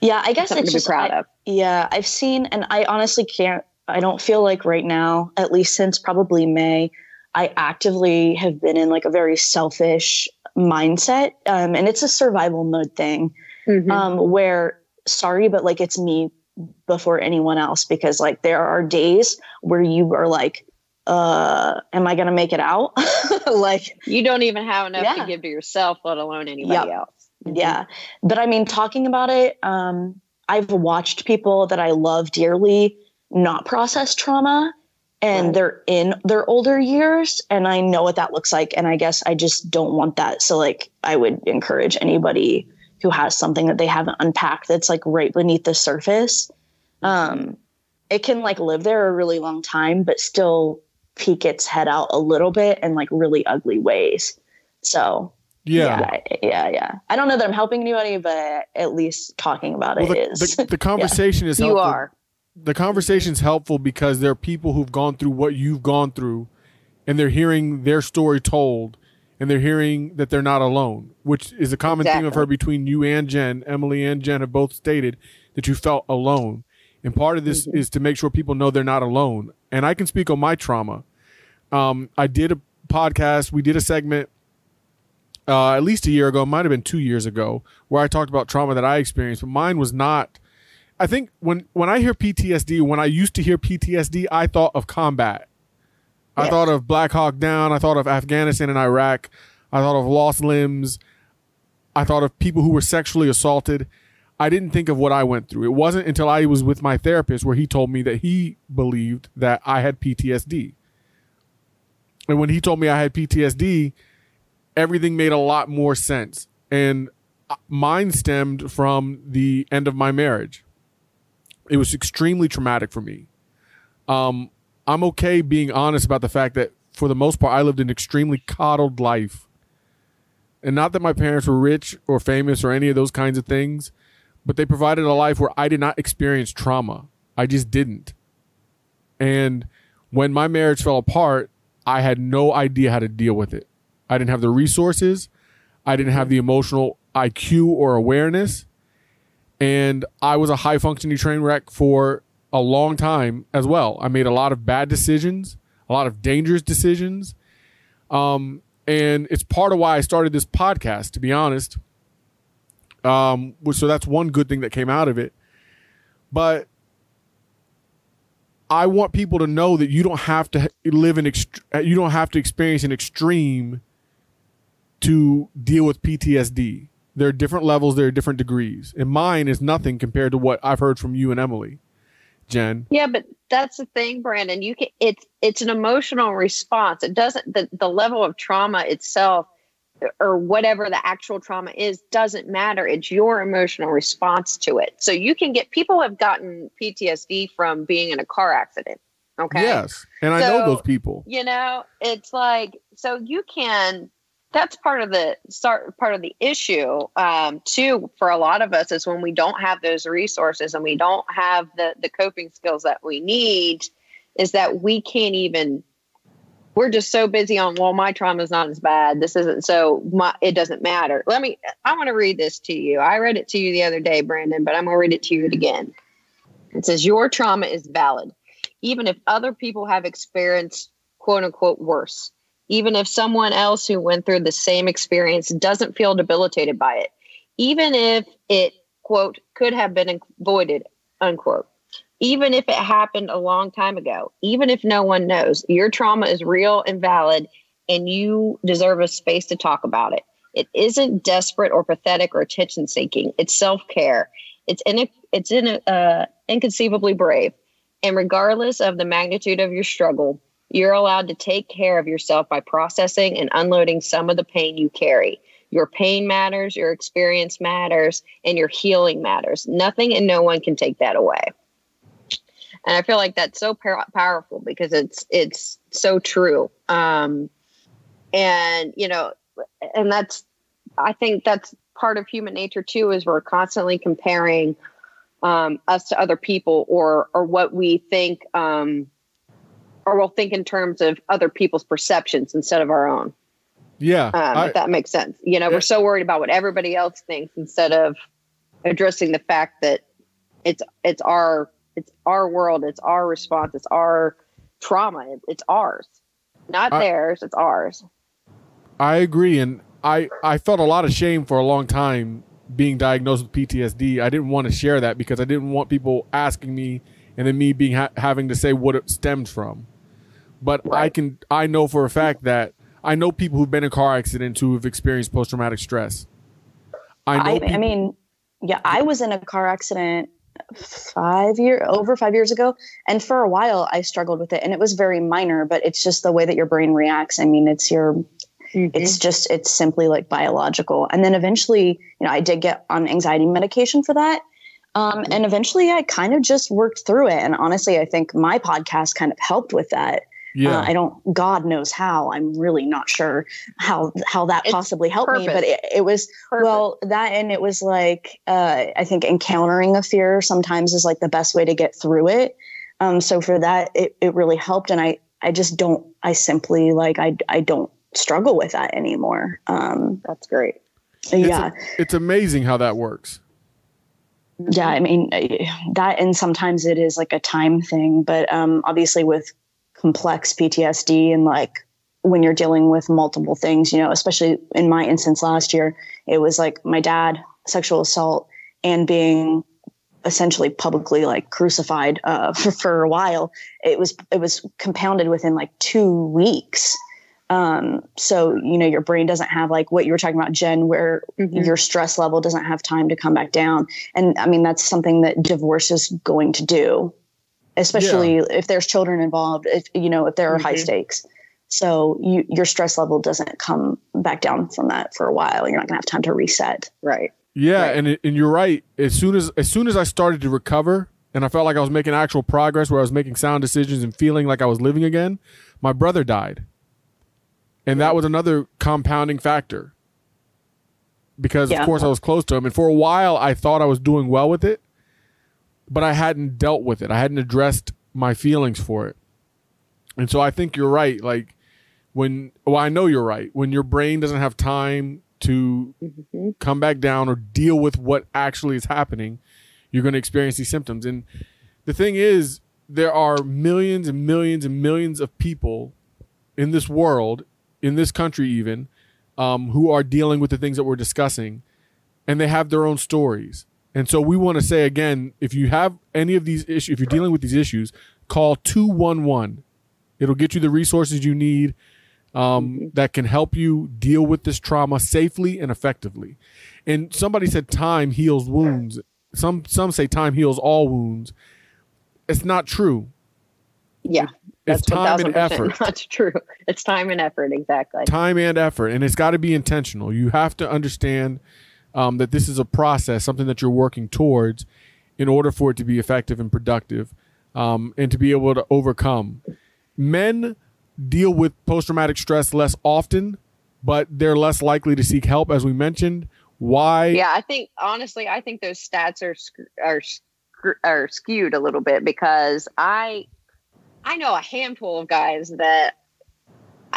yeah, I guess it's just proud I, of. Yeah, I've seen, and I honestly can't. I don't feel like right now, at least since probably May, I actively have been in like a very selfish mindset, um, and it's a survival mode thing, mm-hmm. um, where sorry, but like it's me before anyone else because like there are days where you are like uh am i gonna make it out like you don't even have enough yeah. to give to yourself let alone anybody yep. else mm-hmm. yeah but i mean talking about it um i've watched people that i love dearly not process trauma and right. they're in their older years and i know what that looks like and i guess i just don't want that so like i would encourage anybody who has something that they haven't unpacked that's like right beneath the surface um it can like live there a really long time but still peek its head out a little bit in like really ugly ways. So Yeah. yeah, yeah, yeah. I don't know that I'm helping anybody, but at least talking about Well, it the, is. the, the conversation is You are. The conversation is helpful because there are people who've gone through what you've gone through, and they're hearing their story told, and they're hearing that they're not alone, which is a common theme of Exactly. her between you and Jen. Emily and Jen have both stated that you felt alone, and part of this is to make sure people know they're not alone. And I can speak on my trauma. Um, I did a podcast. We did a segment uh, at least a year ago, it might have been two years ago, where I talked about trauma that I experienced, but mine was not. I think when when I hear PTSD, when I used to hear PTSD, I thought of combat. I thought of Black Hawk Down. I thought of Afghanistan and Iraq. I thought of lost limbs. I thought of people who were sexually assaulted. I didn't think of what I went through. It wasn't until I was with my therapist where he told me that he believed that I had PTSD. And when he told me I had PTSD, everything made a lot more sense. And uh, mine stemmed from the end of my marriage. It was extremely traumatic for me. Um, I'm okay being honest about the fact that for the most part, I lived an extremely coddled life. And not that my parents were rich or famous or any of those kinds of things, but they provided a life where I did not experience trauma. I just didn't. And when my marriage fell apart, I had no idea how to deal with it. I didn't have the resources. I didn't have the emotional IQ or awareness. And I was a high functioning train wreck for a long time as well. I made a lot of bad decisions, a lot of dangerous decisions. Um, and it's part of why I started this podcast, to be honest. Um, so that's one good thing that came out of it. But I want people to know that you don't have to live in ext- you don't have to experience an extreme to deal with PTSD. There are different levels, there are different degrees. And mine is nothing compared to what I've heard from you and Emily. Jen. Yeah, but that's the thing, Brandon. You can it's it's an emotional response. It doesn't the, the level of trauma itself or whatever the actual trauma is doesn't matter. It's your emotional response to it. So you can get people have gotten PTSD from being in a car accident. Okay. Yes. And I know those people. You know, it's like so you can that's part of the start part of the issue um, too for a lot of us is when we don't have those resources and we don't have the the coping skills that we need is that we can't even we're just so busy on well my trauma is not as bad this isn't so my, it doesn't matter. Let me i want to read this to you. I read it to you the other day brandon but i'm going to read it to you again. It says your trauma is valid even if other people have experienced quote unquote worse even if someone else who went through the same experience doesn't feel debilitated by it even if it quote could have been avoided unquote even if it happened a long time ago, even if no one knows, your trauma is real and valid, and you deserve a space to talk about it. It isn't desperate or pathetic or attention seeking. It's self care. It's in it's in uh, inconceivably brave. And regardless of the magnitude of your struggle, you're allowed to take care of yourself by processing and unloading some of the pain you carry. Your pain matters, your experience matters, and your healing matters. Nothing and no one can take that away and I feel like that's so par- powerful because it's it's so true. Um, and you know, and that's I think that's part of human nature too. Is we're constantly comparing um, us to other people or or what we think, um, or we'll think in terms of other people's perceptions instead of our own. Yeah. Um, I- if that makes sense. You know, Yeah. we're so worried about what everybody else thinks instead of addressing the fact that it's it's our it's our world, it's our response, it's our trauma, it- it's ours, not I- theirs, it's ours. I agree, and I I felt a lot of shame for a long time being diagnosed with PTSD. I didn't want to share that because I didn't want people asking me and then me being ha- having to say what it stemmed from. But I can I know for a fact that I know people who've been in car accidents who have experienced post traumatic stress. I know. I, I mean, yeah, I was in a car accident five year over five years ago, and for a while I struggled with it, and it was very minor, but it's just the way that your brain reacts. I mean, it's your, it's just it's simply like biological, and then eventually, you know, I did get on anxiety medication for that. Um, and eventually I kind of just worked through it. And honestly, I think my podcast kind of helped with that. Yeah. Uh, I don't. God knows how. I'm really not sure how how that It's possibly helped me. But it, it was Purpose. well that, and it was like uh, I think encountering a fear sometimes is like the best way to get through it. Um, so for that, it it really helped, and I I just don't. I simply like I I don't struggle with that anymore. Um, That's great. yeah. It's amazing how that works. yeah i mean that and sometimes it is like a time thing but um obviously with complex ptsd and like when you're dealing with multiple things you know especially in my instance last year it was like my dad sexual assault and being essentially publicly like crucified uh, for, for a while it was it was compounded within like two weeks. Um so you know your brain doesn't have like what you were talking about jen where your stress level doesn't have time to come back down. And i mean that's something that divorce is going to do especially if there's children involved if you know if there are high Mhm. stakes so you, your stress level doesn't come back down from that for a while you're not going to have time to reset Right. Yeah, Right. and it, and you're right. As soon as as soon as I started to recover, and I felt like I was making actual progress, where I was making sound decisions and feeling like I was living again, my brother died, and that was another compounding factor. Because Yeah. of course I was close to him, and for a while I thought I was doing well with it, but I hadn't dealt with it. I hadn't addressed my feelings for it, and so I think you're right. Like when, well, I know you're right. When your brain doesn't have time to come back down or deal with what actually is happening, you're going to experience these symptoms. And the thing is, there are millions and millions and millions of people in this world, in this country, even, um, who are dealing with the things that we're discussing, and they have their own stories. And so we want to say again, if you have any of these issues, if you're dealing with these issues, call 211. It'll get you the resources you need um, that can help you deal with this trauma safely and effectively. And somebody said time heals wounds. Some some say time heals all wounds. It's not true. Yeah. It's That's time and effort. Not true. It's time and effort. Exactly. Time and effort, and it's got to be intentional. You have to understand um, that this is a process, something that you're working towards, in order for it to be effective and productive, um, and to be able to overcome. Men deal with post traumatic stress less often, but they're less likely to seek help, as we mentioned. Why? Yeah, I think honestly, I think those stats are are are skewed a little bit because I I know a handful of guys that,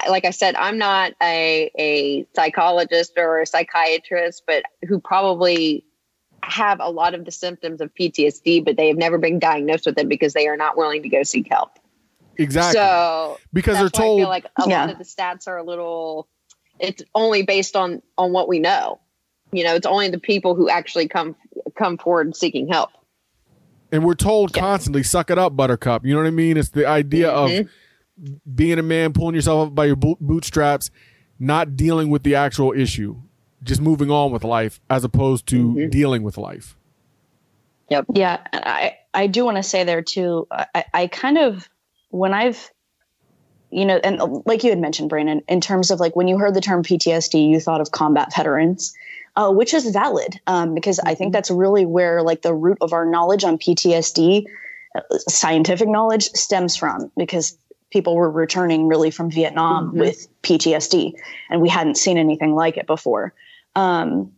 like I said, I'm not a a psychologist or a psychiatrist, but who probably have a lot of the symptoms of PTSD, but they have never been diagnosed with it because they are not willing to go seek help. Exactly. So because they're why I told feel like a Yeah. lot of the stats are a little. It's only based on on what we know. You know, it's only the people who actually come come forward seeking help. and we're told constantly, "Suck it up, Buttercup." You know what I mean? It's the idea Mhm. of being a man, pulling yourself up by your bootstraps, not dealing with the actual issue, just moving on with life, as opposed to Mhm. dealing with life. Yep. Yeah, I I do want to say there too. I, I kind of when I've you know, and like you had mentioned, Brandon, in terms of like when you heard the term PTSD, you thought of combat veterans, uh, which is valid um, because I think that's really where like the root of our knowledge on PTSD, uh, scientific knowledge, stems from because people were returning really from Vietnam Mhm. with PTSD, and we hadn't seen anything like it before. Um,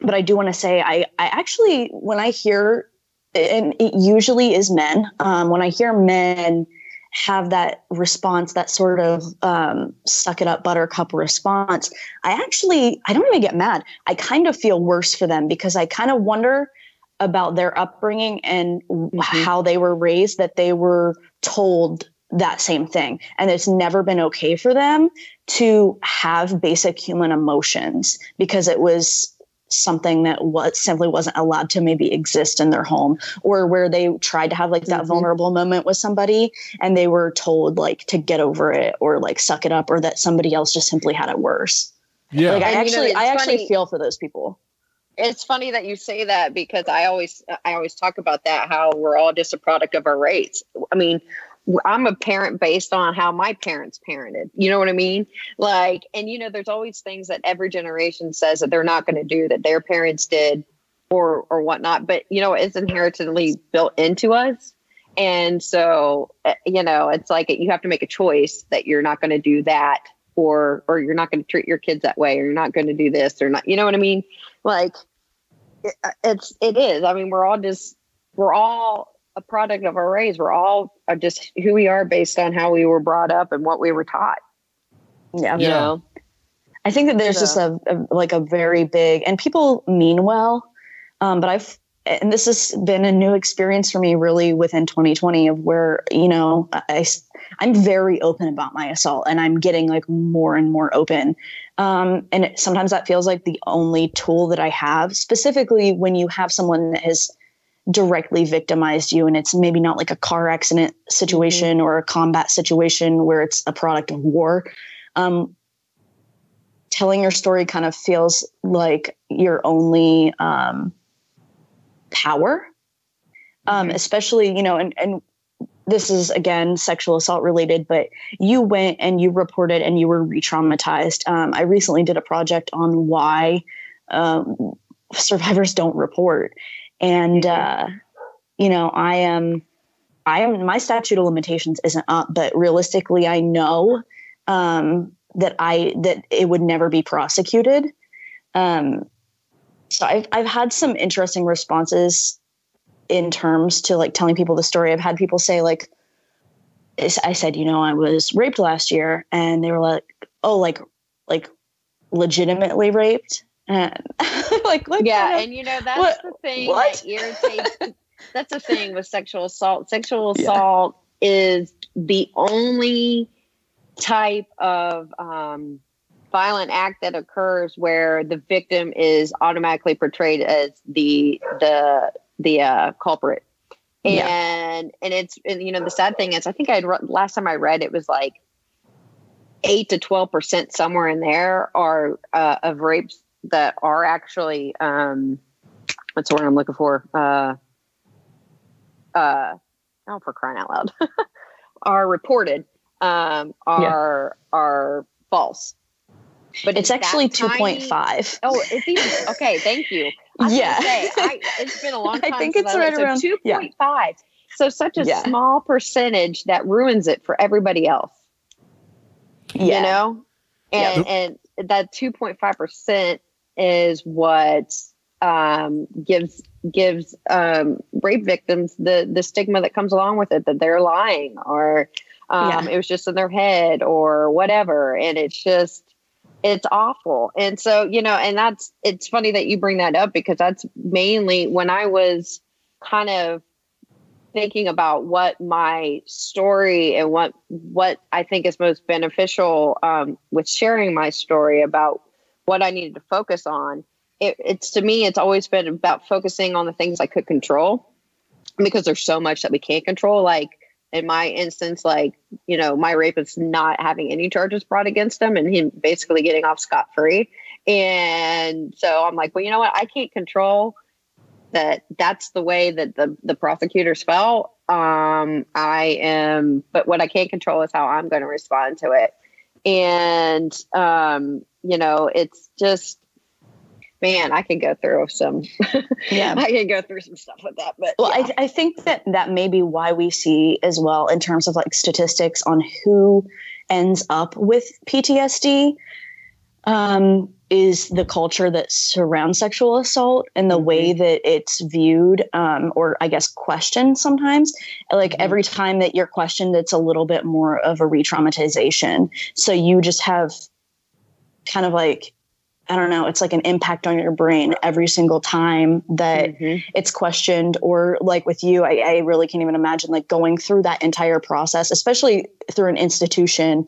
but I do want to say I I actually when I hear and it usually is men um, when I hear men have that response that sort of um, suck it up buttercup response I actually I don't even get mad I kind of feel worse for them because I kind of wonder about their upbringing and w how they were raised that they were told that same thing and it's never been okay for them to have basic human emotions because it was something that was simply wasn't allowed to maybe exist in their home or where they tried to have like that Mhm. vulnerable moment with somebody and they were told like to get over it or like suck it up or that somebody else just simply had it worse Yeah, like i And, you know, actually it's i actually funny- feel for those people It's funny that you say that because I always I always talk about that how we're all just a product of our race. I mean, I'm a parent based on how my parents parented. You know what I mean? Like, and you know, there's always things that every generation says that they're not going to do that their parents did or or whatnot. But you know, it's inherently built into us. And so, uh, you know, it's like you have to make a choice that you're not going to do that or or you're not going to treat your kids that way or you're not going to do this or not you know what i mean like it, uh, it's it is i mean we're all just we're all a product of our race we're all uh, just who we are based on how we were brought up and what we were taught Yeah. you know I think that there's just a, a like a very big and people mean well, um, but I've and this has been a new experience for me really within 2020 of where you know I I'm very open about my assault and I'm getting like more and more open. Um, and it, sometimes that feels like the only tool that I have, specifically when you have someone that has directly victimized you and it's maybe not like a car accident situation or a combat situation where it's a product of war. Um, telling your story kind of feels like your only um, power, um, especially, you know, and, and this is again sexual assault related, but you went and you reported and you were re traumatized. Um, I recently did a project on why um, survivors don't report. And, uh, you know, I am, I am, my statute of limitations isn't up, but realistically, I know um, that I, that it would never be prosecuted. Um, so I've, I've had some interesting responses in terms to like telling people the story. I've had people say like, I said, you know, I was raped last year, and they were like, oh, like, like, legitimately raped, and like, yeah, and you know that's what? the thing What? that irritates. that's the thing with sexual assault. Sexual assault is the only type of um, violent act that occurs where the victim is automatically portrayed as the the the uh, culprit. Yeah. And and it's and you know the sad thing is I think I last time I read it was like eight to twelve percent somewhere in there are uh, of rapes that are actually um, what's the word I'm looking for uh, uh, oh for crying out loud are reported um, are are false. But it's actually two point five. Oh, it's even okay. Thank you. I Yeah. say, I, it's been a long time. I think it's right so around- two yeah. point five. So such a Yeah. small percentage that ruins it for everybody else. Yeah. You know, Yeah. and and that two point five percent is what um, gives gives um, rape victims the the stigma that comes along with it that they're lying or um, Yeah. it was just in their head or whatever, and it's just it's awful. And so, you know, and that's it's funny that you bring that up because that's mainly when I was kind of thinking about what my story and what what I think is most beneficial um, with sharing my story about what I needed to focus on. It, it's to me, it's always been about focusing on the things I could control because there's so much that we can't control. Like in my instance, like, you know, my rapist not having any charges brought against him and him basically getting off scot free. And so I'm like, well, you know what? I can't control that that's the way that the, the prosecutors felt. Um, I am, but what I can't control is how I'm going to respond to it. And, um, you know, it's just, man, I could go through some, Yeah. I could go through some stuff with that, but Well, yeah. I, I think that that may be why we see as well in terms of like statistics on who ends up with PTSD um, is the culture that surrounds sexual assault and the way that it's viewed um, or I guess questioned sometimes. Like every time that you're questioned, it's a little bit more of a re traumatization. So you just have kind of like, I don't know, it's like an impact on your brain every single time that it's questioned. Or like with you, I, I really can't even imagine like going through that entire process, especially through an institution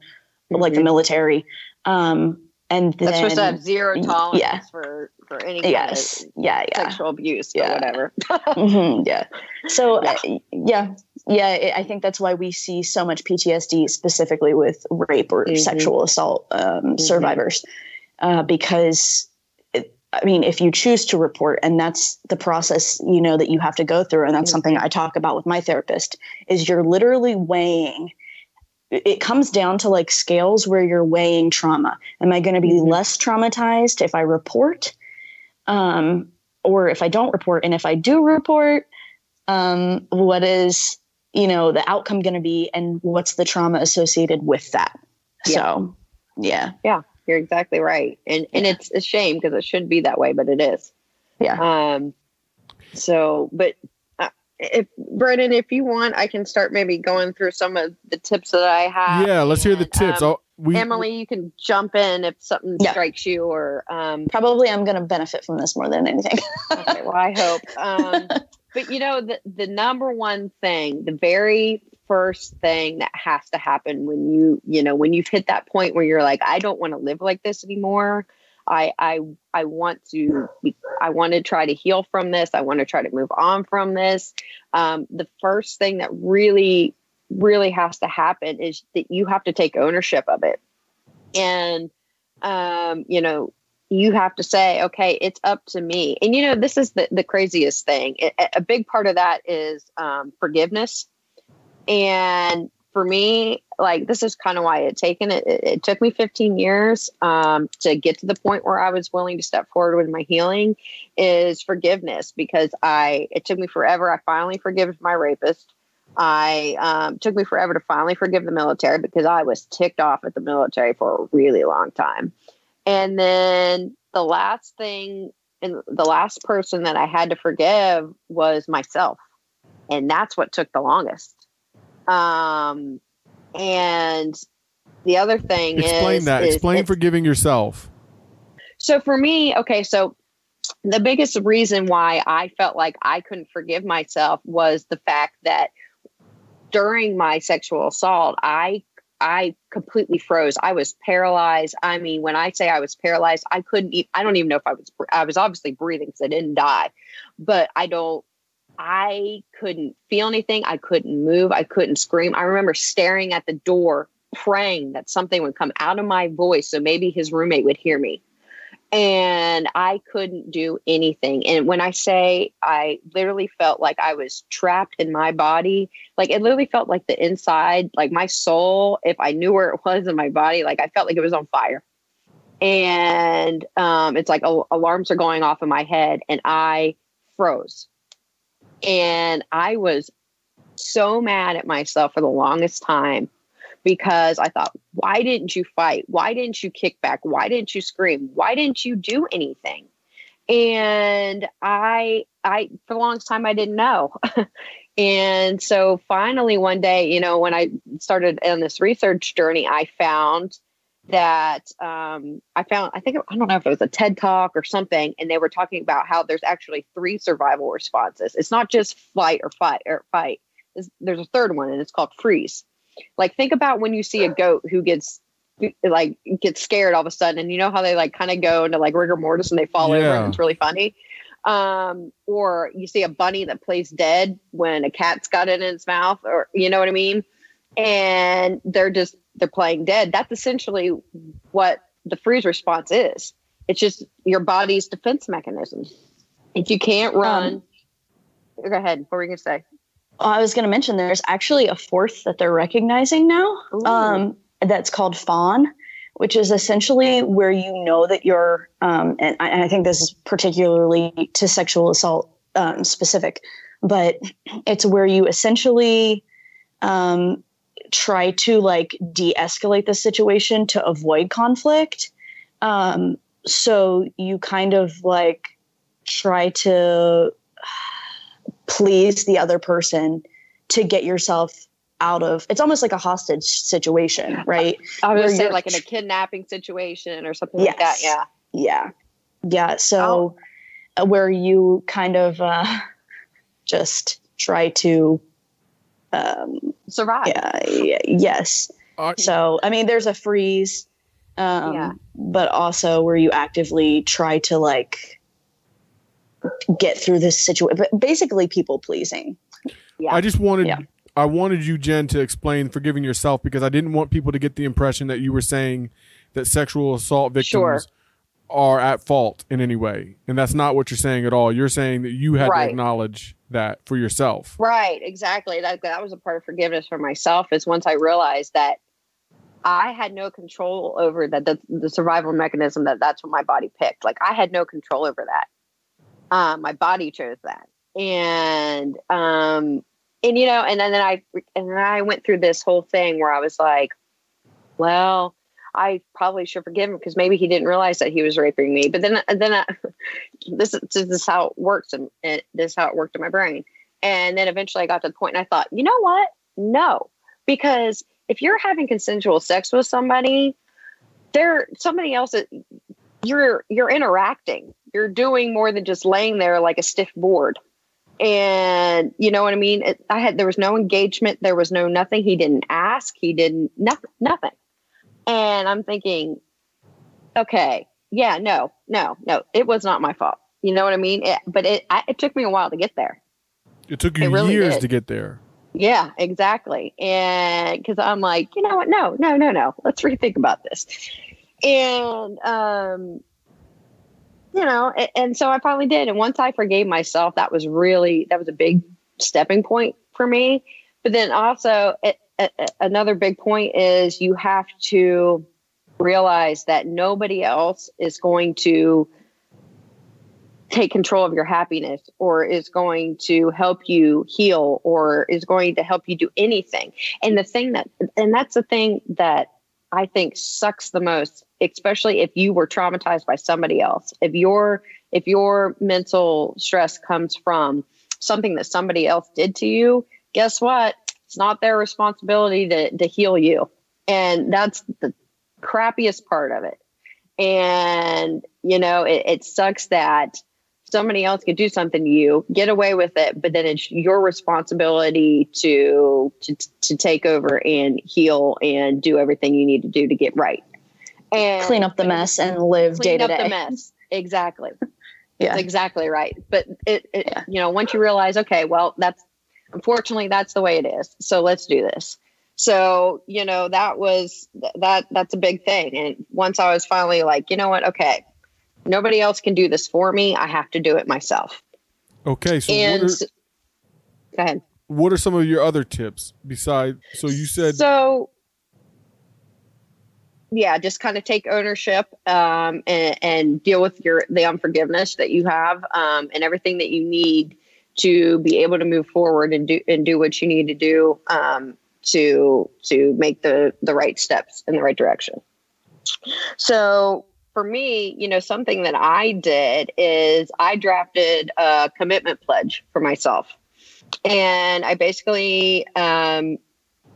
like the military. Um, and then that's supposed to have zero tolerance Yeah. for for any kind Yes. of Yeah. Yeah. sexual abuse Yeah. or whatever. Mhm, yeah. So uh, yeah, yeah. I- I think that's why we see so much PTSD specifically with rape or Mhm. sexual assault um, survivors, uh, because. It, I mean, if you choose to report, and that's the process, you know, that you have to go through, and that's something I talk about with my therapist, is you're literally weighing. It comes down to like scales where you're weighing trauma. Am I going to be less traumatized if I report? um, or if I don't report, and if I do report, um, what is you know the outcome going to be and what's the trauma associated with that Yeah. so yeah Yeah, you're exactly right. And and it's a shame because it shouldn't be that way, but it is. yeah Um, so, but uh, if Brandon, if you want, I can start maybe going through some of the tips that I have. yeah, let's hear the tips. um, oh, we, Emily, you can jump in if something Yeah. strikes you, or um, probably i'm going to benefit from this more than anything okay, well, I hope. Um, but you know, the the number one thing, the very first thing that has to happen when you, you know, when you've hit that point where you're like, I don't want to live like this anymore. I I I want to be, I want to try to heal from this. I want to try to move on from this. Um, the first thing that really really has to happen is that you have to take ownership of it. And um, you know, you have to say, okay, it's up to me. And you know, this is the, the craziest thing. It, a big part of that is um, forgiveness. And for me, like this is kind of why it taken it. It, it took me 15 years um, to get to the point where I was willing to step forward with my healing. Is forgiveness because I it took me forever. I finally forgive my rapist. I um, took me forever to finally forgive the military because I was ticked off at the military for a really long time. And then the last thing and the last person that I had to forgive was myself. And that's what took the longest. Um, and the other thing is explain is, that. is Explain forgiving yourself. so for me, okay, so the biggest reason why I felt like I couldn't forgive myself was the fact that during my sexual assault, I I completely froze. I was paralyzed. I mean, when I say I was paralyzed, I couldn't. eat. I don't even know if I was. I was obviously breathing because I didn't die, but I don't. I couldn't feel anything. I couldn't move. I couldn't scream. I remember staring at the door, praying that something would come out of my voice so maybe his roommate would hear me and I couldn't do anything. And when I say I literally felt like I was trapped in my body, like it literally felt like the inside, like my soul, if I knew where it was in my body, like I felt like it was on fire. And um, it's like al- alarms are going off in my head, and I froze. And I was so mad at myself for the longest time because I thought, why didn't you fight? Why didn't you kick back? Why didn't you scream? Why didn't you do anything? And I, I, for the longest time, I didn't know. and so finally, one day, you know, when I started on this research journey, I found that um, I found, I think, I don't know if it was a TED talk or something, and they were talking about how there's actually three survival responses. It's not just flight or fight or fight. There's- There's a third one, and it's called freeze like think about when you see a goat who gets like gets scared all of a sudden and you know how they like kind of go into like rigor mortis and they fall over and it's really funny? Um or you see a bunny that plays dead when a cat's got it in its mouth or you know what i mean? And they're just they're playing dead. That's essentially what the freeze response is. It's just your body's defense mechanism. If you can't run go ahead what were you gonna say I was going to mention there's actually a fourth that they're recognizing now. Um, that's called fawn, which is essentially where you know that you're, um, and, I, and I think this is particularly to sexual assault um, specific, but it's where you essentially um, try to like de-escalate the situation to avoid conflict. Um, so you kind of like try to please the other person to get yourself out of it's almost like a hostage situation right I Where was say like in a kidnapping situation or something like that. Yeah. yeah yeah so uh, where you kind of uh just try to um Survive. yeah y- yes Uh, so i mean there's a freeze um Yeah. but also where you actively try to like get through this situation but basically people pleasing Yeah. I just wanted Yeah. I wanted you, Jen, to explain forgiving yourself because I didn't want people to get the impression that you were saying that sexual assault victims Sure. are at fault in any way. And that's not what you're saying at all. You're saying that you had Right. to acknowledge that for yourself. Right, exactly. That that was a part of forgiveness for myself is once I realized that I had no control over that the, the survival mechanism that that's what my body picked. Like I had no control over that. Um, my body chose that, and um, and you know, and then, then I and then I went through this whole thing where I was like, well, I probably should forgive him because maybe he didn't realize that he was raping me. But then, then I, this, this is how it works, and this is how it worked in my brain. And then eventually, I got to the point, and I thought, you know what? No, because if you're having consensual sex with somebody, there somebody else. You're you're interacting. You're doing more than just laying there like a stiff board. And you know what I mean? It, I had there was no engagement. There was no nothing. He didn't ask. He didn't nothing. Nothing. And I'm thinking, okay, yeah, no, no, no, it was not my fault. You know what I mean? It, but it I, it took me a while to get there. It took you it really years did. to get there. Yeah, exactly. And because I'm like, you know what? No, no, no, no. Let's rethink about this. And um, you know, and, and so I finally did. And once I forgave myself, that was really that was a big stepping point for me. But then also, it, another big point is you have to realize that nobody else is going to take control of your happiness or is going to help you heal or is going to help you do anything. And the thing that, and that's the thing that I think sucks the most, especially if you were traumatized by somebody else. If your, if your mental stress comes from something that somebody else did to you, guess what? It's not their responsibility to, to heal you. And that's the crappiest part of it. And, you know, it, it sucks that somebody else could do something to you, get away with it, but then it's your responsibility to, to to take over and heal and do everything you need to do to get right. And clean up the mess and live day to day. the mess. Exactly. yeah. That's exactly right. But it, it yeah. you know, once you realize, okay, well, that's unfortunately that's the way it is so let's do this so you know that was that that's a big thing and once i was finally like you know what okay nobody else can do this for me. I have to do it myself. Okay so and what are, go ahead. what are some of your other tips besides so you said so yeah just kind of take ownership um, and, and, deal with your the unforgiveness that you have um, and everything that you need to be able to move forward and do and do what you need to do um, to to make the the right steps in the right direction. So for me, you know, something that I did is I drafted a commitment pledge for myself, and I basically um,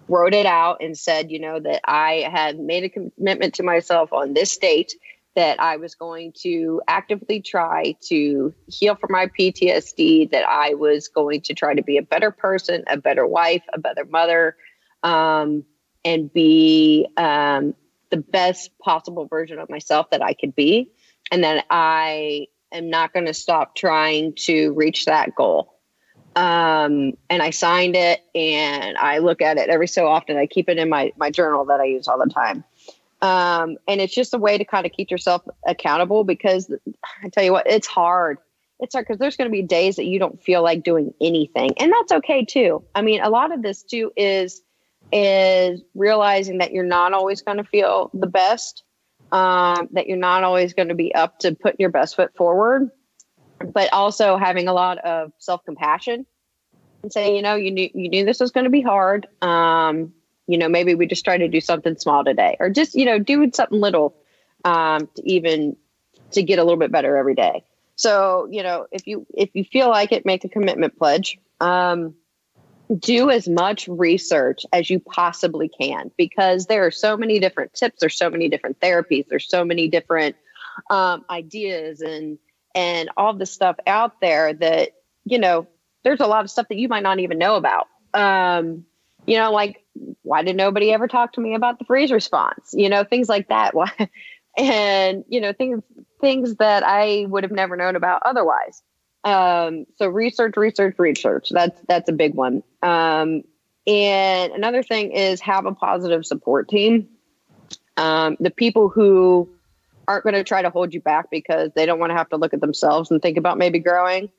wrote it out and said, you know, that I had made a commitment to myself on this date that I was going to actively try to heal from my PTSD, that I was going to try to be a better person, a better wife, a better mother, um, and be um, the best possible version of myself that I could be. And that I am not going to stop trying to reach that goal. Um, and I signed it and I look at it every so often. I keep it in my, my journal that I use all the time. Um, and it's just a way to kind of keep yourself accountable because I tell you what, it's hard. It's hard because there's going to be days that you don't feel like doing anything, and that's okay too. I mean, a lot of this too is is realizing that you're not always going to feel the best, um, that you're not always going to be up to putting your best foot forward, but also having a lot of self compassion and saying, you know, you knew you knew this was going to be hard. Um, you know, maybe we just try to do something small today or just, you know, doing something little um, to even to get a little bit better every day. So, you know, if you if you feel like it, make a commitment pledge. Um, do as much research as you possibly can because there are so many different tips, there's so many different therapies, there's so many different um, ideas and and all the stuff out there that you know there's a lot of stuff that you might not even know about. Um, you know, like why did nobody ever talk to me about the freeze response? You know, things like that. Why? And you know, things things that I would have never known about otherwise. Um, so research, research, research. That's that's a big one. Um, and another thing is have a positive support team. Um, the people who aren't going to try to hold you back because they don't want to have to look at themselves and think about maybe growing.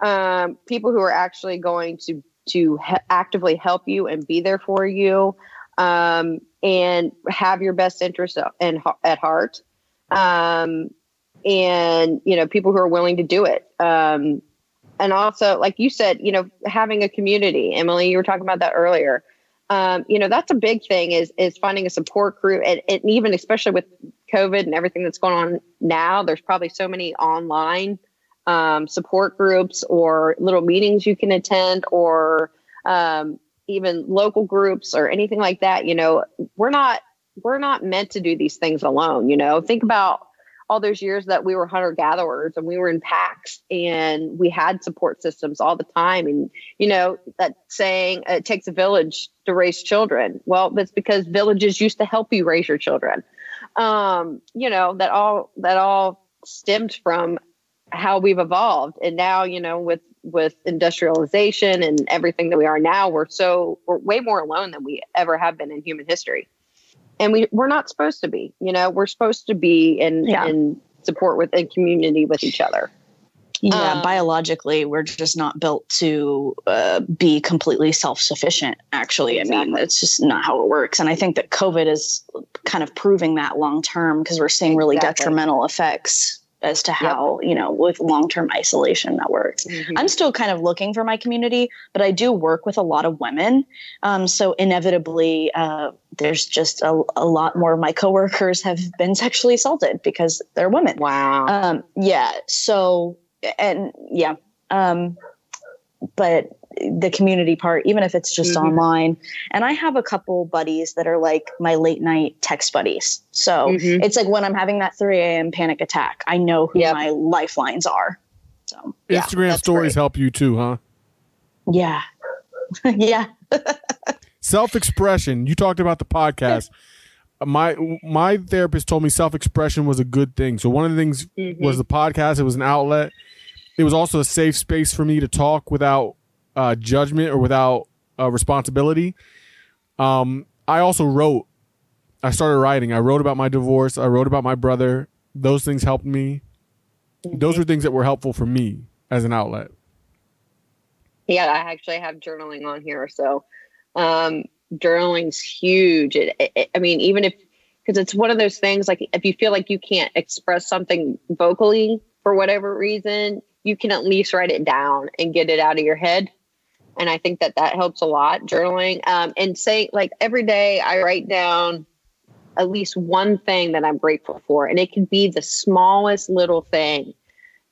Um, people who are actually going to to actively help you and be there for you um, and have your best interest in, at heart um, and you know people who are willing to do it um, and also, like you said, you know, having a community. Emily, you were talking about that earlier. Um, you know, that's a big thing is is finding a support group, and, and even especially with COVID and everything that's going on now. There's probably so many online um, support groups or little meetings you can attend, or um, even local groups or anything like that. You know, we're not we're not meant to do these things alone. You know, think about all those years that we were hunter gatherers and we were in packs and we had support systems all the time. And, you know, that saying it takes a village to raise children. Well, that's because villages used to help you raise your children. Um, you know, that all, that all stemmed from how we've evolved. And now, you know, with, with industrialization and everything that we are now, we're so, we're way more alone than we ever have been in human history and we we're not supposed to be you know we're supposed to be in yeah. in support with in community with each other yeah um, biologically we're just not built to uh, be completely self-sufficient actually exactly. i mean it's just not how it works and i think that covid is kind of proving that long term because we're seeing really exactly. detrimental effects as to how yep. you know with long-term isolation that works mm-hmm. i'm still kind of looking for my community but i do work with a lot of women um, so inevitably uh, there's just a, a, lot more of my coworkers have been sexually assaulted because they're women wow um, yeah so and yeah um, but the community part, even if it's just mm-hmm. online. And I have a couple buddies that are like my late night text buddies. So mm-hmm. it's like when I'm having that 3 a.m. panic attack, I know who yep. my lifelines are. So Instagram stories great. help you too, huh? Yeah. yeah. self expression. You talked about the podcast. My my therapist told me self expression was a good thing. So one of the things mm-hmm. was the podcast. It was an outlet. It was also a safe space for me to talk without uh, judgment or without uh, responsibility. Um, I also wrote. I started writing. I wrote about my divorce. I wrote about my brother. Those things helped me. Those were things that were helpful for me as an outlet. Yeah, I actually have journaling on here. So, um, journaling's huge. It, it, I mean, even if because it's one of those things like if you feel like you can't express something vocally for whatever reason, you can at least write it down and get it out of your head and I think that that helps a lot. Journaling um, and say like every day I write down at least one thing that I'm grateful for, and it can be the smallest little thing,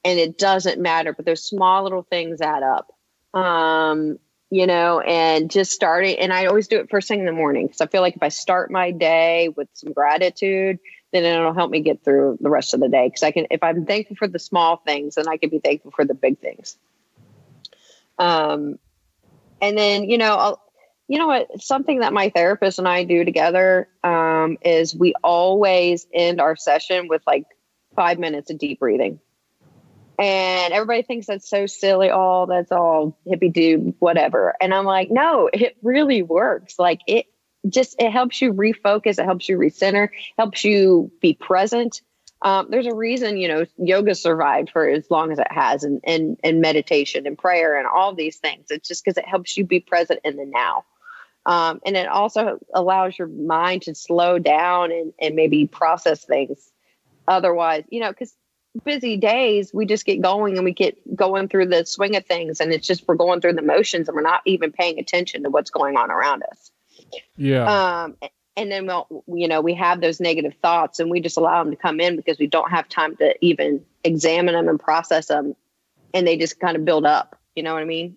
and it doesn't matter. But those small little things add up. Um, you know, and just starting, and I always do it first thing in the morning because I feel like if I start my day with some gratitude, then it'll help me get through the rest of the day. Because I can, if I'm thankful for the small things, then I can be thankful for the big things. Um, and then you know I'll, you know what? Something that my therapist and i do together um, is we always end our session with like five minutes of deep breathing. And everybody thinks that's so silly. Oh that's all hippie dude whatever. And i'm like no it really works. Like it just it helps you refocus. It helps you recenter. Helps you be present um, there's a reason, you know, yoga survived for as long as it has, and and and meditation and prayer and all these things. It's just because it helps you be present in the now, um, and it also allows your mind to slow down and and maybe process things. Otherwise, you know, because busy days we just get going and we get going through the swing of things, and it's just we're going through the motions and we're not even paying attention to what's going on around us. Yeah. Um, and then we'll you know we have those negative thoughts and we just allow them to come in because we don't have time to even examine them and process them. And they just kind of build up you know what i mean?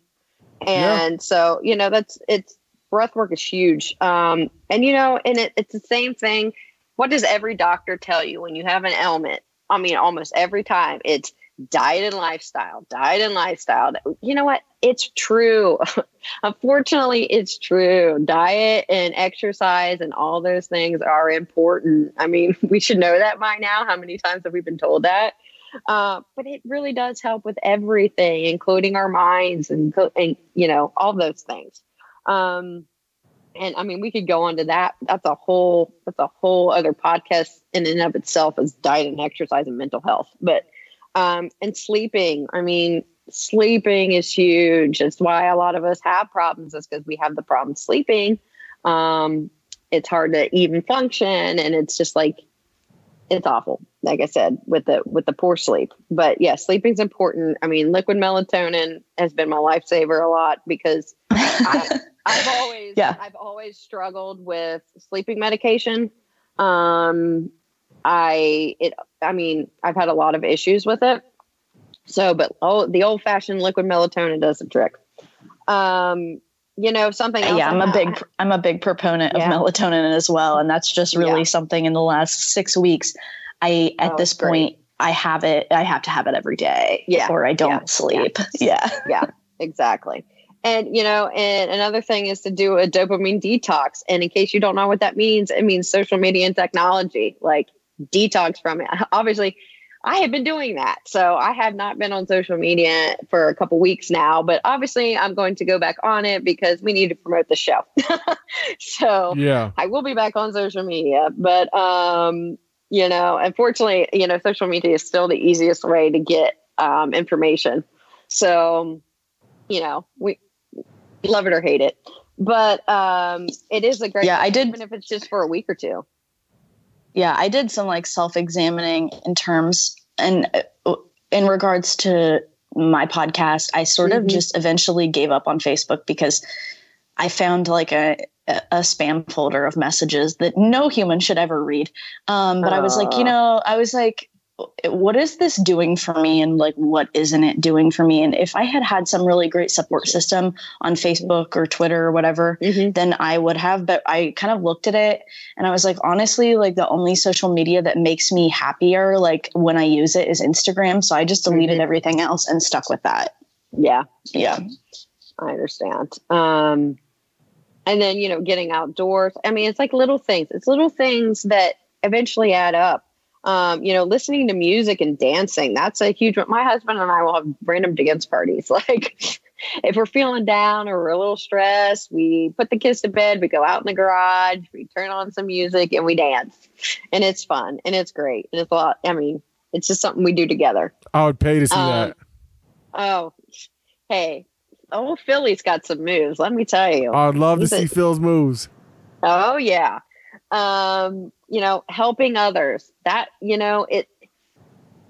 And yeah. so you know that's it's breath work is huge. Um and you know and it, it's the same thing. What does every doctor tell you when you have an ailment? I mean almost every time. It's diet and lifestyle, diet and lifestyle. You know what? It's true. Unfortunately, it's true. Diet and exercise and all those things are important. I mean, we should know that by now. How many times have we been told that? Uh, but it really does help with everything, including our minds and, and you know, all those things. Um, and I mean, we could go on to that. That's a whole, that's a whole other podcast in and of itself is diet and exercise and mental health. But um, and sleeping. I mean, sleeping is huge. It's why a lot of us have problems, is because we have the problem sleeping. Um, it's hard to even function, and it's just like it's awful. like I said, with the with the poor sleep. But yeah, sleeping's important. I mean, liquid melatonin has been my lifesaver a lot because I, I've always Yeah. I've always struggled with sleeping medication. Um, I it I mean I've had a lot of issues with it. So, but oh, the old fashioned liquid melatonin does the trick. Um, you know something. Else yeah, I'm a big I'm a big proponent Yeah. of melatonin as well, and that's just really Yeah. something in the last six weeks. I at Oh, this great. point I have it. I have to have it every day, Yeah, or I don't yeah, sleep. Yeah. yeah, exactly. And you know, and another thing is to do a dopamine detox. And in case you don't know what that means, it means social media and technology, like detox from it. Obviously, I have been doing that. So I have not been on social media for a couple weeks now, but obviously I'm going to go back on it because we need to promote the show. so Yeah. I will be back on social media, but um, you know, unfortunately, you know, social media is still the easiest way to get um, information. So, you know, we love it or hate it, but um, it is a great. Yeah, I did- even if it's just for a week or two. Yeah i did some like self-examining in terms and uh, in regards to my podcast i sort of Mhm. just eventually gave up on facebook because i found like a a a spam folder of messages that no human should ever read um, but i was like you know i was like what is this doing for me and like what isn't it doing for me and if i had had some really great support system on facebook or twitter or whatever then i would have but i kind of looked at it and i was like honestly like the only social media that makes me happier like when i use it is instagram so i just deleted everything else and stuck with that Yeah, yeah I understand. Um, and then you know, getting outdoors. I mean, it's like little things. It's little things that eventually add up. Um, you know, listening to music and dancing. That's a huge one. My husband and I will have random dance parties. Like, if we're feeling down or we're a little stressed, we put the kids to bed. We go out in the garage. We turn on some music and we dance, and it's fun and it's great and it's a lot. I mean, it's just something we do together. I would pay to see Um, that. Oh, hey, old Philly's got some moves. Let me tell you. I'd love to a- see Phil's moves. Oh yeah. Um, you know, helping others. That, you know, it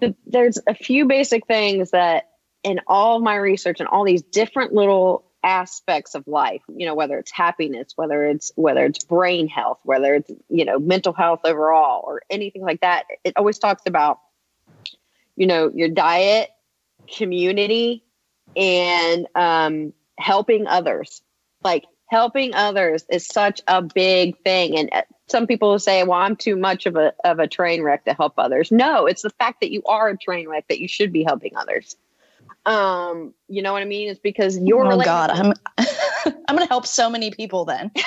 the, there's a few basic things that in all my research and all these different little aspects of life, you know, whether it's happiness, whether it's whether it's brain health, whether it's, you know, mental health overall or anything like that, it always talks about you know, your diet, community, and um helping others. Like helping others is such a big thing and some people will say well i'm too much of a of a train wreck to help others. No it's the fact that you are a train wreck that you should be helping others. Um you know what i mean? It's because you're oh god i'm i'm gonna help so many people then.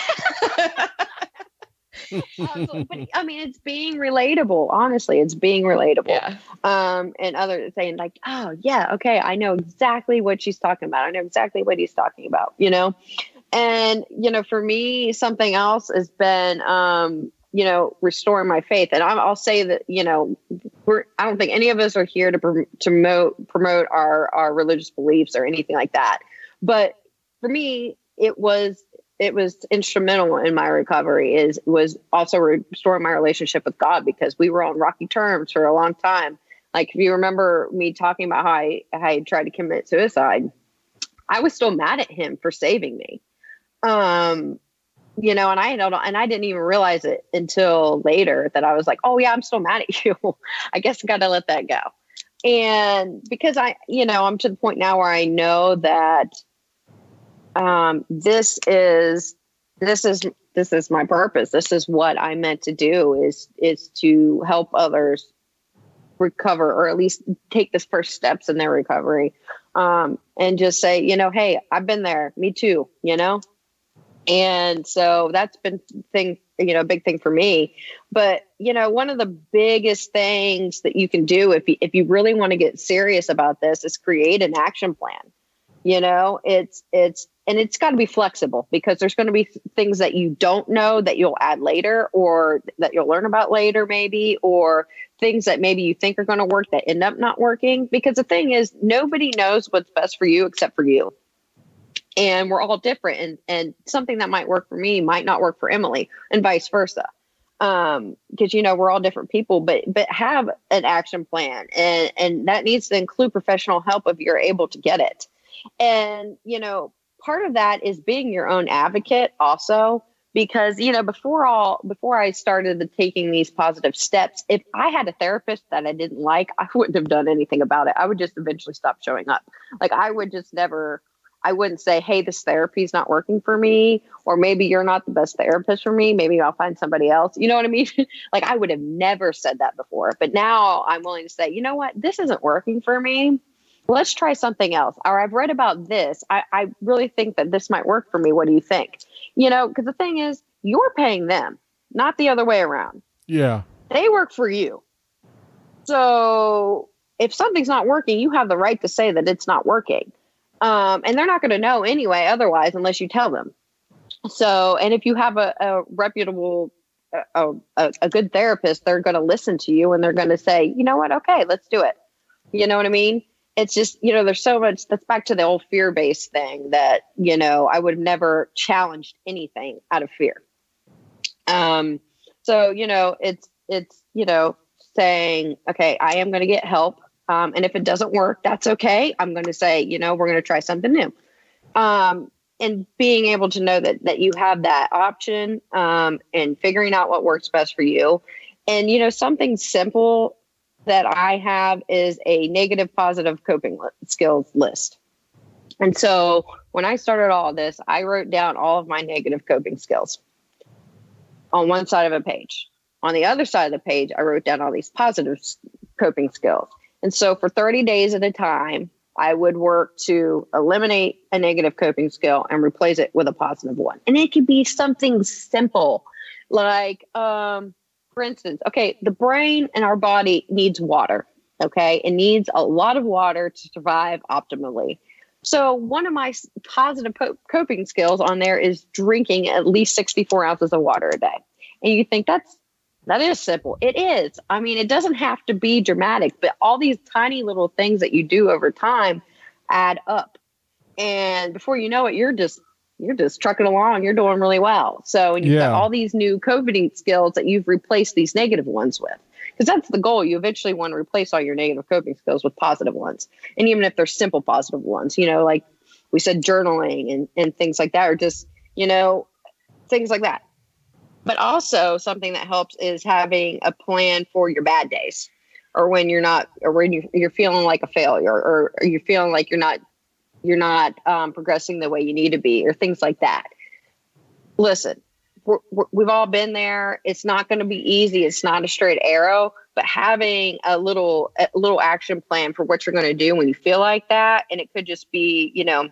Absolutely. but i mean it's being relatable honestly it's being relatable. Yeah. um and others saying like oh yeah okay i know exactly what she's talking about i know exactly what he's talking about you know and you know for me something else has been um you know restoring my faith. And I'm, i'll say that you know we're i don't think any of us are here to promote promote our our religious beliefs or anything like that. But for me it was it was instrumental in my recovery is was also restoring my relationship with god because we were on rocky terms for a long time. Like if you remember me talking about how i how i tried to commit suicide i was still mad at him for saving me um you know and i don't and i didn't even realize it until later that i was like oh yeah i'm still mad at you. I guess i gotta let that go. And because i you know i'm to the point now where i know that um this is this is this is my purpose. This is what i meant to do is is to help others recover or at least take the first steps in their recovery. Um and just say you know hey i've been there. Me too you know and so that's been thing you know a big thing for me. But you know one of the biggest things that you can do if you, if you really want to get serious about this is create an action plan. You know it's it's and it's got to be flexible because there's going to be things that you don't know that you'll add later or that you'll learn about later maybe or things that maybe you think are going to work that end up not working. Because the thing is nobody knows what's best for you except for you and we're all different and and something that might work for me might not work for Emily and vice versa. Um because you know we're all different people but but have an action plan and and that needs to include professional help if you're able to get it. And you know part of that is being your own advocate also because you know before all before i started the, taking these positive steps if i had a therapist that i didn't like i wouldn't have done anything about it. I would just eventually stop showing up. Like i would just never i wouldn't say hey this therapy is not working for me or maybe you're not the best therapist for me maybe i'll find somebody else you know what i mean like i would have never said that before but now i'm willing to say you know what this isn't working for me let's try something else. Or I've read about this. I, I really think that this might work for me. What do you think? You know, because the thing is, you're paying them, not the other way around. Yeah. They work for you. So if something's not working, you have the right to say that it's not working. Um, and they're not going to know anyway, otherwise, unless you tell them. So, and if you have a, a reputable, a, a, a good therapist, they're going to listen to you and they're going to say, you know what? Okay, let's do it. You know what I mean? it's just you know there's so much that's back to the old fear based thing that you know i would have never challenged anything out of fear um so you know it's it's you know saying okay i am going to get help um, and if it doesn't work that's okay i'm going to say you know we're going to try something new um and being able to know that that you have that option um and figuring out what works best for you and you know something simple that I have is a negative positive coping skills list. And so when I started all this, I wrote down all of my negative coping skills on one side of a page. On the other side of the page, I wrote down all these positive coping skills. And so for 30 days at a time, I would work to eliminate a negative coping skill and replace it with a positive one. And it could be something simple like, um, for instance, okay, the brain and our body needs water. Okay, it needs a lot of water to survive optimally. So, one of my positive coping skills on there is drinking at least 64 ounces of water a day. And you think that's that is simple. It is. I mean, it doesn't have to be dramatic, but all these tiny little things that you do over time add up. And before you know it, you're just you're just trucking along. You're doing really well. So, and you've yeah. got all these new coping skills that you've replaced these negative ones with. Because that's the goal. You eventually want to replace all your negative coping skills with positive ones. And even if they're simple positive ones, you know, like we said, journaling and, and things like that, or just, you know, things like that. But also, something that helps is having a plan for your bad days or when you're not, or when you're, you're feeling like a failure or, or you're feeling like you're not you're not um, progressing the way you need to be or things like that. Listen we have all been there. It's not going to be easy. It's not a straight arrow but having a little a little action plan for what you're going to do when you feel like that and it could just be you know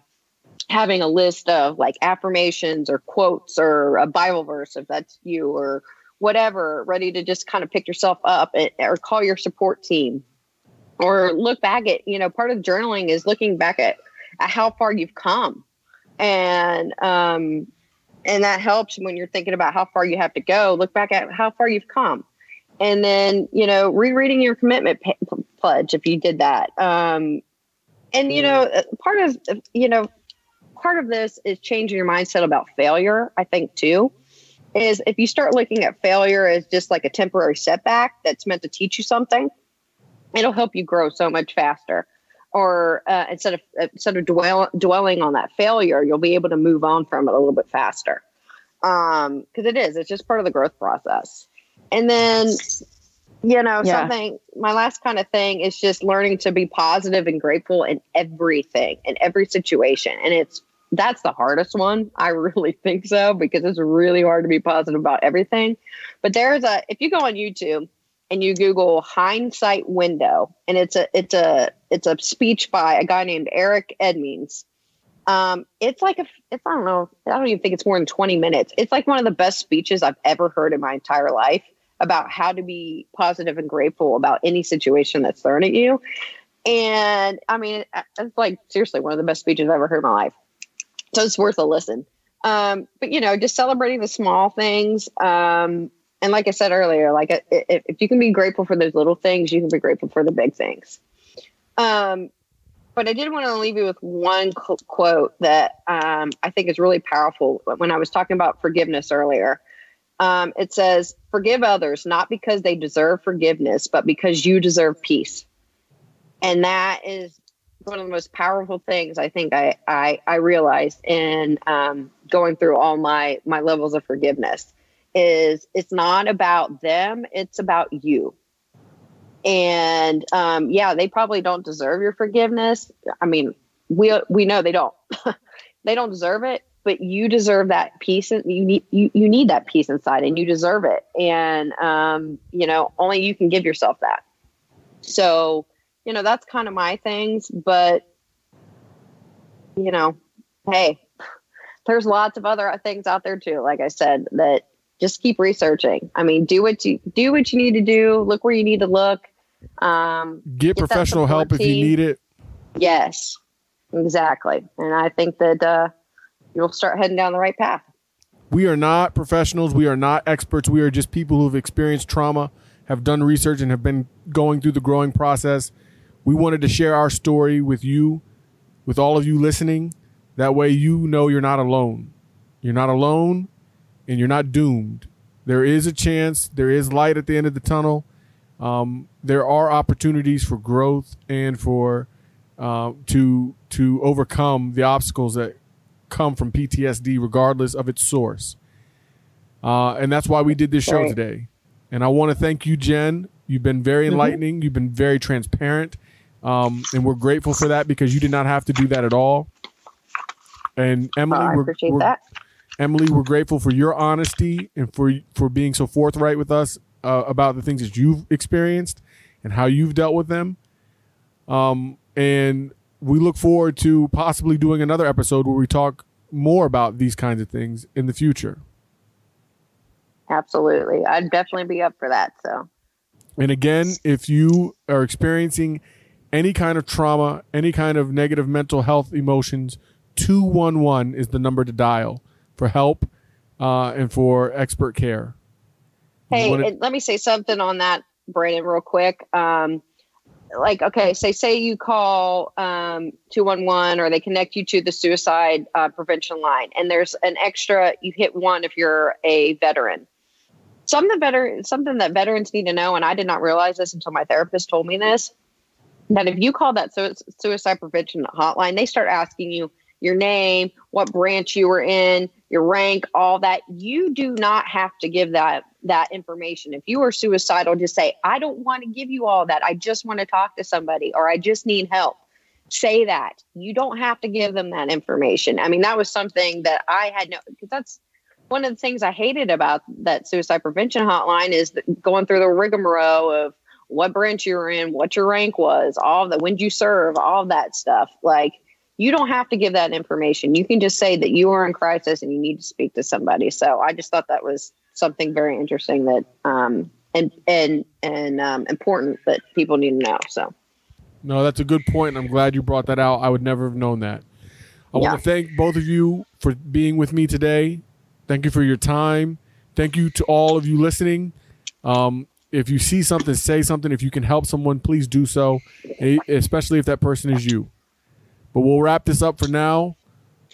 having a list of like affirmations or quotes or a bible verse if that's you or whatever ready to just kind of pick yourself up and, or call your support team. Or look back at you know part of journaling is looking back at at how far you've come. And um and that helps when you're thinking about how far you have to go. Look back at how far you've come. And then you know rereading your commitment p- pledge if you did that. Um and you know uh, part of you know part of this is changing your mindset about failure i think too is if you start looking at failure as just like a temporary setback that's meant to teach you something it'll help you grow so much faster or uh, instead of instead of dwell, dwelling on that failure, you'll be able to move on from it a little bit faster. Because um, it is, it's just part of the growth process. And then, you know, yeah. something. My last kind of thing is just learning to be positive and grateful in everything, in every situation, and it's that's the hardest one. I really think so because it's really hard to be positive about everything. But there's a if you go on YouTube and you Google hindsight window, and it's a it's a it's a speech by a guy named Eric Edmeades. Um, it's like a it's I don't know I don't even think it's more than twenty minutes. It's like one of the best speeches I've ever heard in my entire life about how to be positive and grateful about any situation that's thrown at you. And I mean, it's like seriously one of the best speeches I've ever heard in my life. So it's worth a listen. Um, but you know, just celebrating the small things. Um, and like I said earlier, like if, you can be grateful for those little things, you can be grateful for the big things. Um, but I did want to leave you with one quote that um, I think is really powerful. When I was talking about forgiveness earlier, Um, it says, "Forgive others not because they deserve forgiveness, but because you deserve peace." And that is one of the most powerful things I think I I, I realized in um, going through all my my levels of forgiveness is it's not about them; it's about you. And um, yeah, they probably don't deserve your forgiveness. I mean, we we know they don't. they don't deserve it, but you deserve that peace and you need you, you need that peace inside and you deserve it. And um, you know, only you can give yourself that. So, you know, that's kind of my things, but you know, hey, there's lots of other things out there too, like I said, that just keep researching. I mean, do what you do what you need to do, look where you need to look. Um, Get, that professional help if you need it. Yes, exactly. And I think that uh, you'll start heading down the right path. We are not professionals. We are not experts. We are just people who have experienced trauma, have done research, and have been going through the growing process. We wanted to share our story with you, with all of you listening. That way, you know you're not alone. You're not alone, and you're not doomed. There is a chance. There is light at the end of the tunnel. Um, there are opportunities for growth and for uh, to to overcome the obstacles that come from PTSD, regardless of its source. Uh, and that's why we did this show today. And I want to thank you, Jen. You've been very enlightening. You've been very transparent. Um, and we're grateful for that because you did not have to do that at all. And Emily, Oh, I we're, appreciate we're- that. Emily, we're grateful for your honesty and for for being so forthright with us uh, about the things that you've experienced and how you've dealt with them. Um, and we look forward to possibly doing another episode where we talk more about these kinds of things in the future. Absolutely. I'd definitely be up for that. So, And again, if you are experiencing any kind of trauma, any kind of negative mental health emotions, 211 is the number to dial for help uh, and for expert care. Hey, let me say something on that, Brandon, real quick. Um, like, okay, say say you call um, two one one, or they connect you to the suicide uh, prevention line, and there's an extra. You hit one if you're a veteran. Something veteran, something that veterans need to know, and I did not realize this until my therapist told me this. That if you call that sui- suicide prevention hotline, they start asking you your name, what branch you were in, your rank, all that. You do not have to give that that information. If you are suicidal, just say, I don't want to give you all that. I just want to talk to somebody or I just need help. Say that. You don't have to give them that information. I mean, that was something that I had no because that's one of the things I hated about that suicide prevention hotline is going through the rigmarole of what branch you were in, what your rank was, all the when did you serve, all that stuff. Like you don't have to give that information. You can just say that you are in crisis and you need to speak to somebody. So I just thought that was something very interesting that um and and and um, important that people need to know. So No, that's a good point. I'm glad you brought that out. I would never have known that. I Yeah. want to thank both of you for being with me today. Thank you for your time. Thank you to all of you listening. Um, if you see something, say something. If you can help someone, please do so, e- especially if that person is you. But we'll wrap this up for now.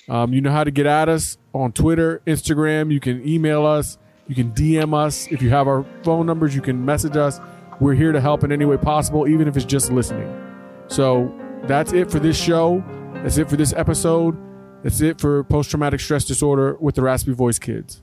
Um, you know how to get at us on Twitter, Instagram. You can email us. You can DM us. If you have our phone numbers, you can message us. We're here to help in any way possible, even if it's just listening. So that's it for this show. That's it for this episode. That's it for post traumatic stress disorder with the Raspy Voice Kids.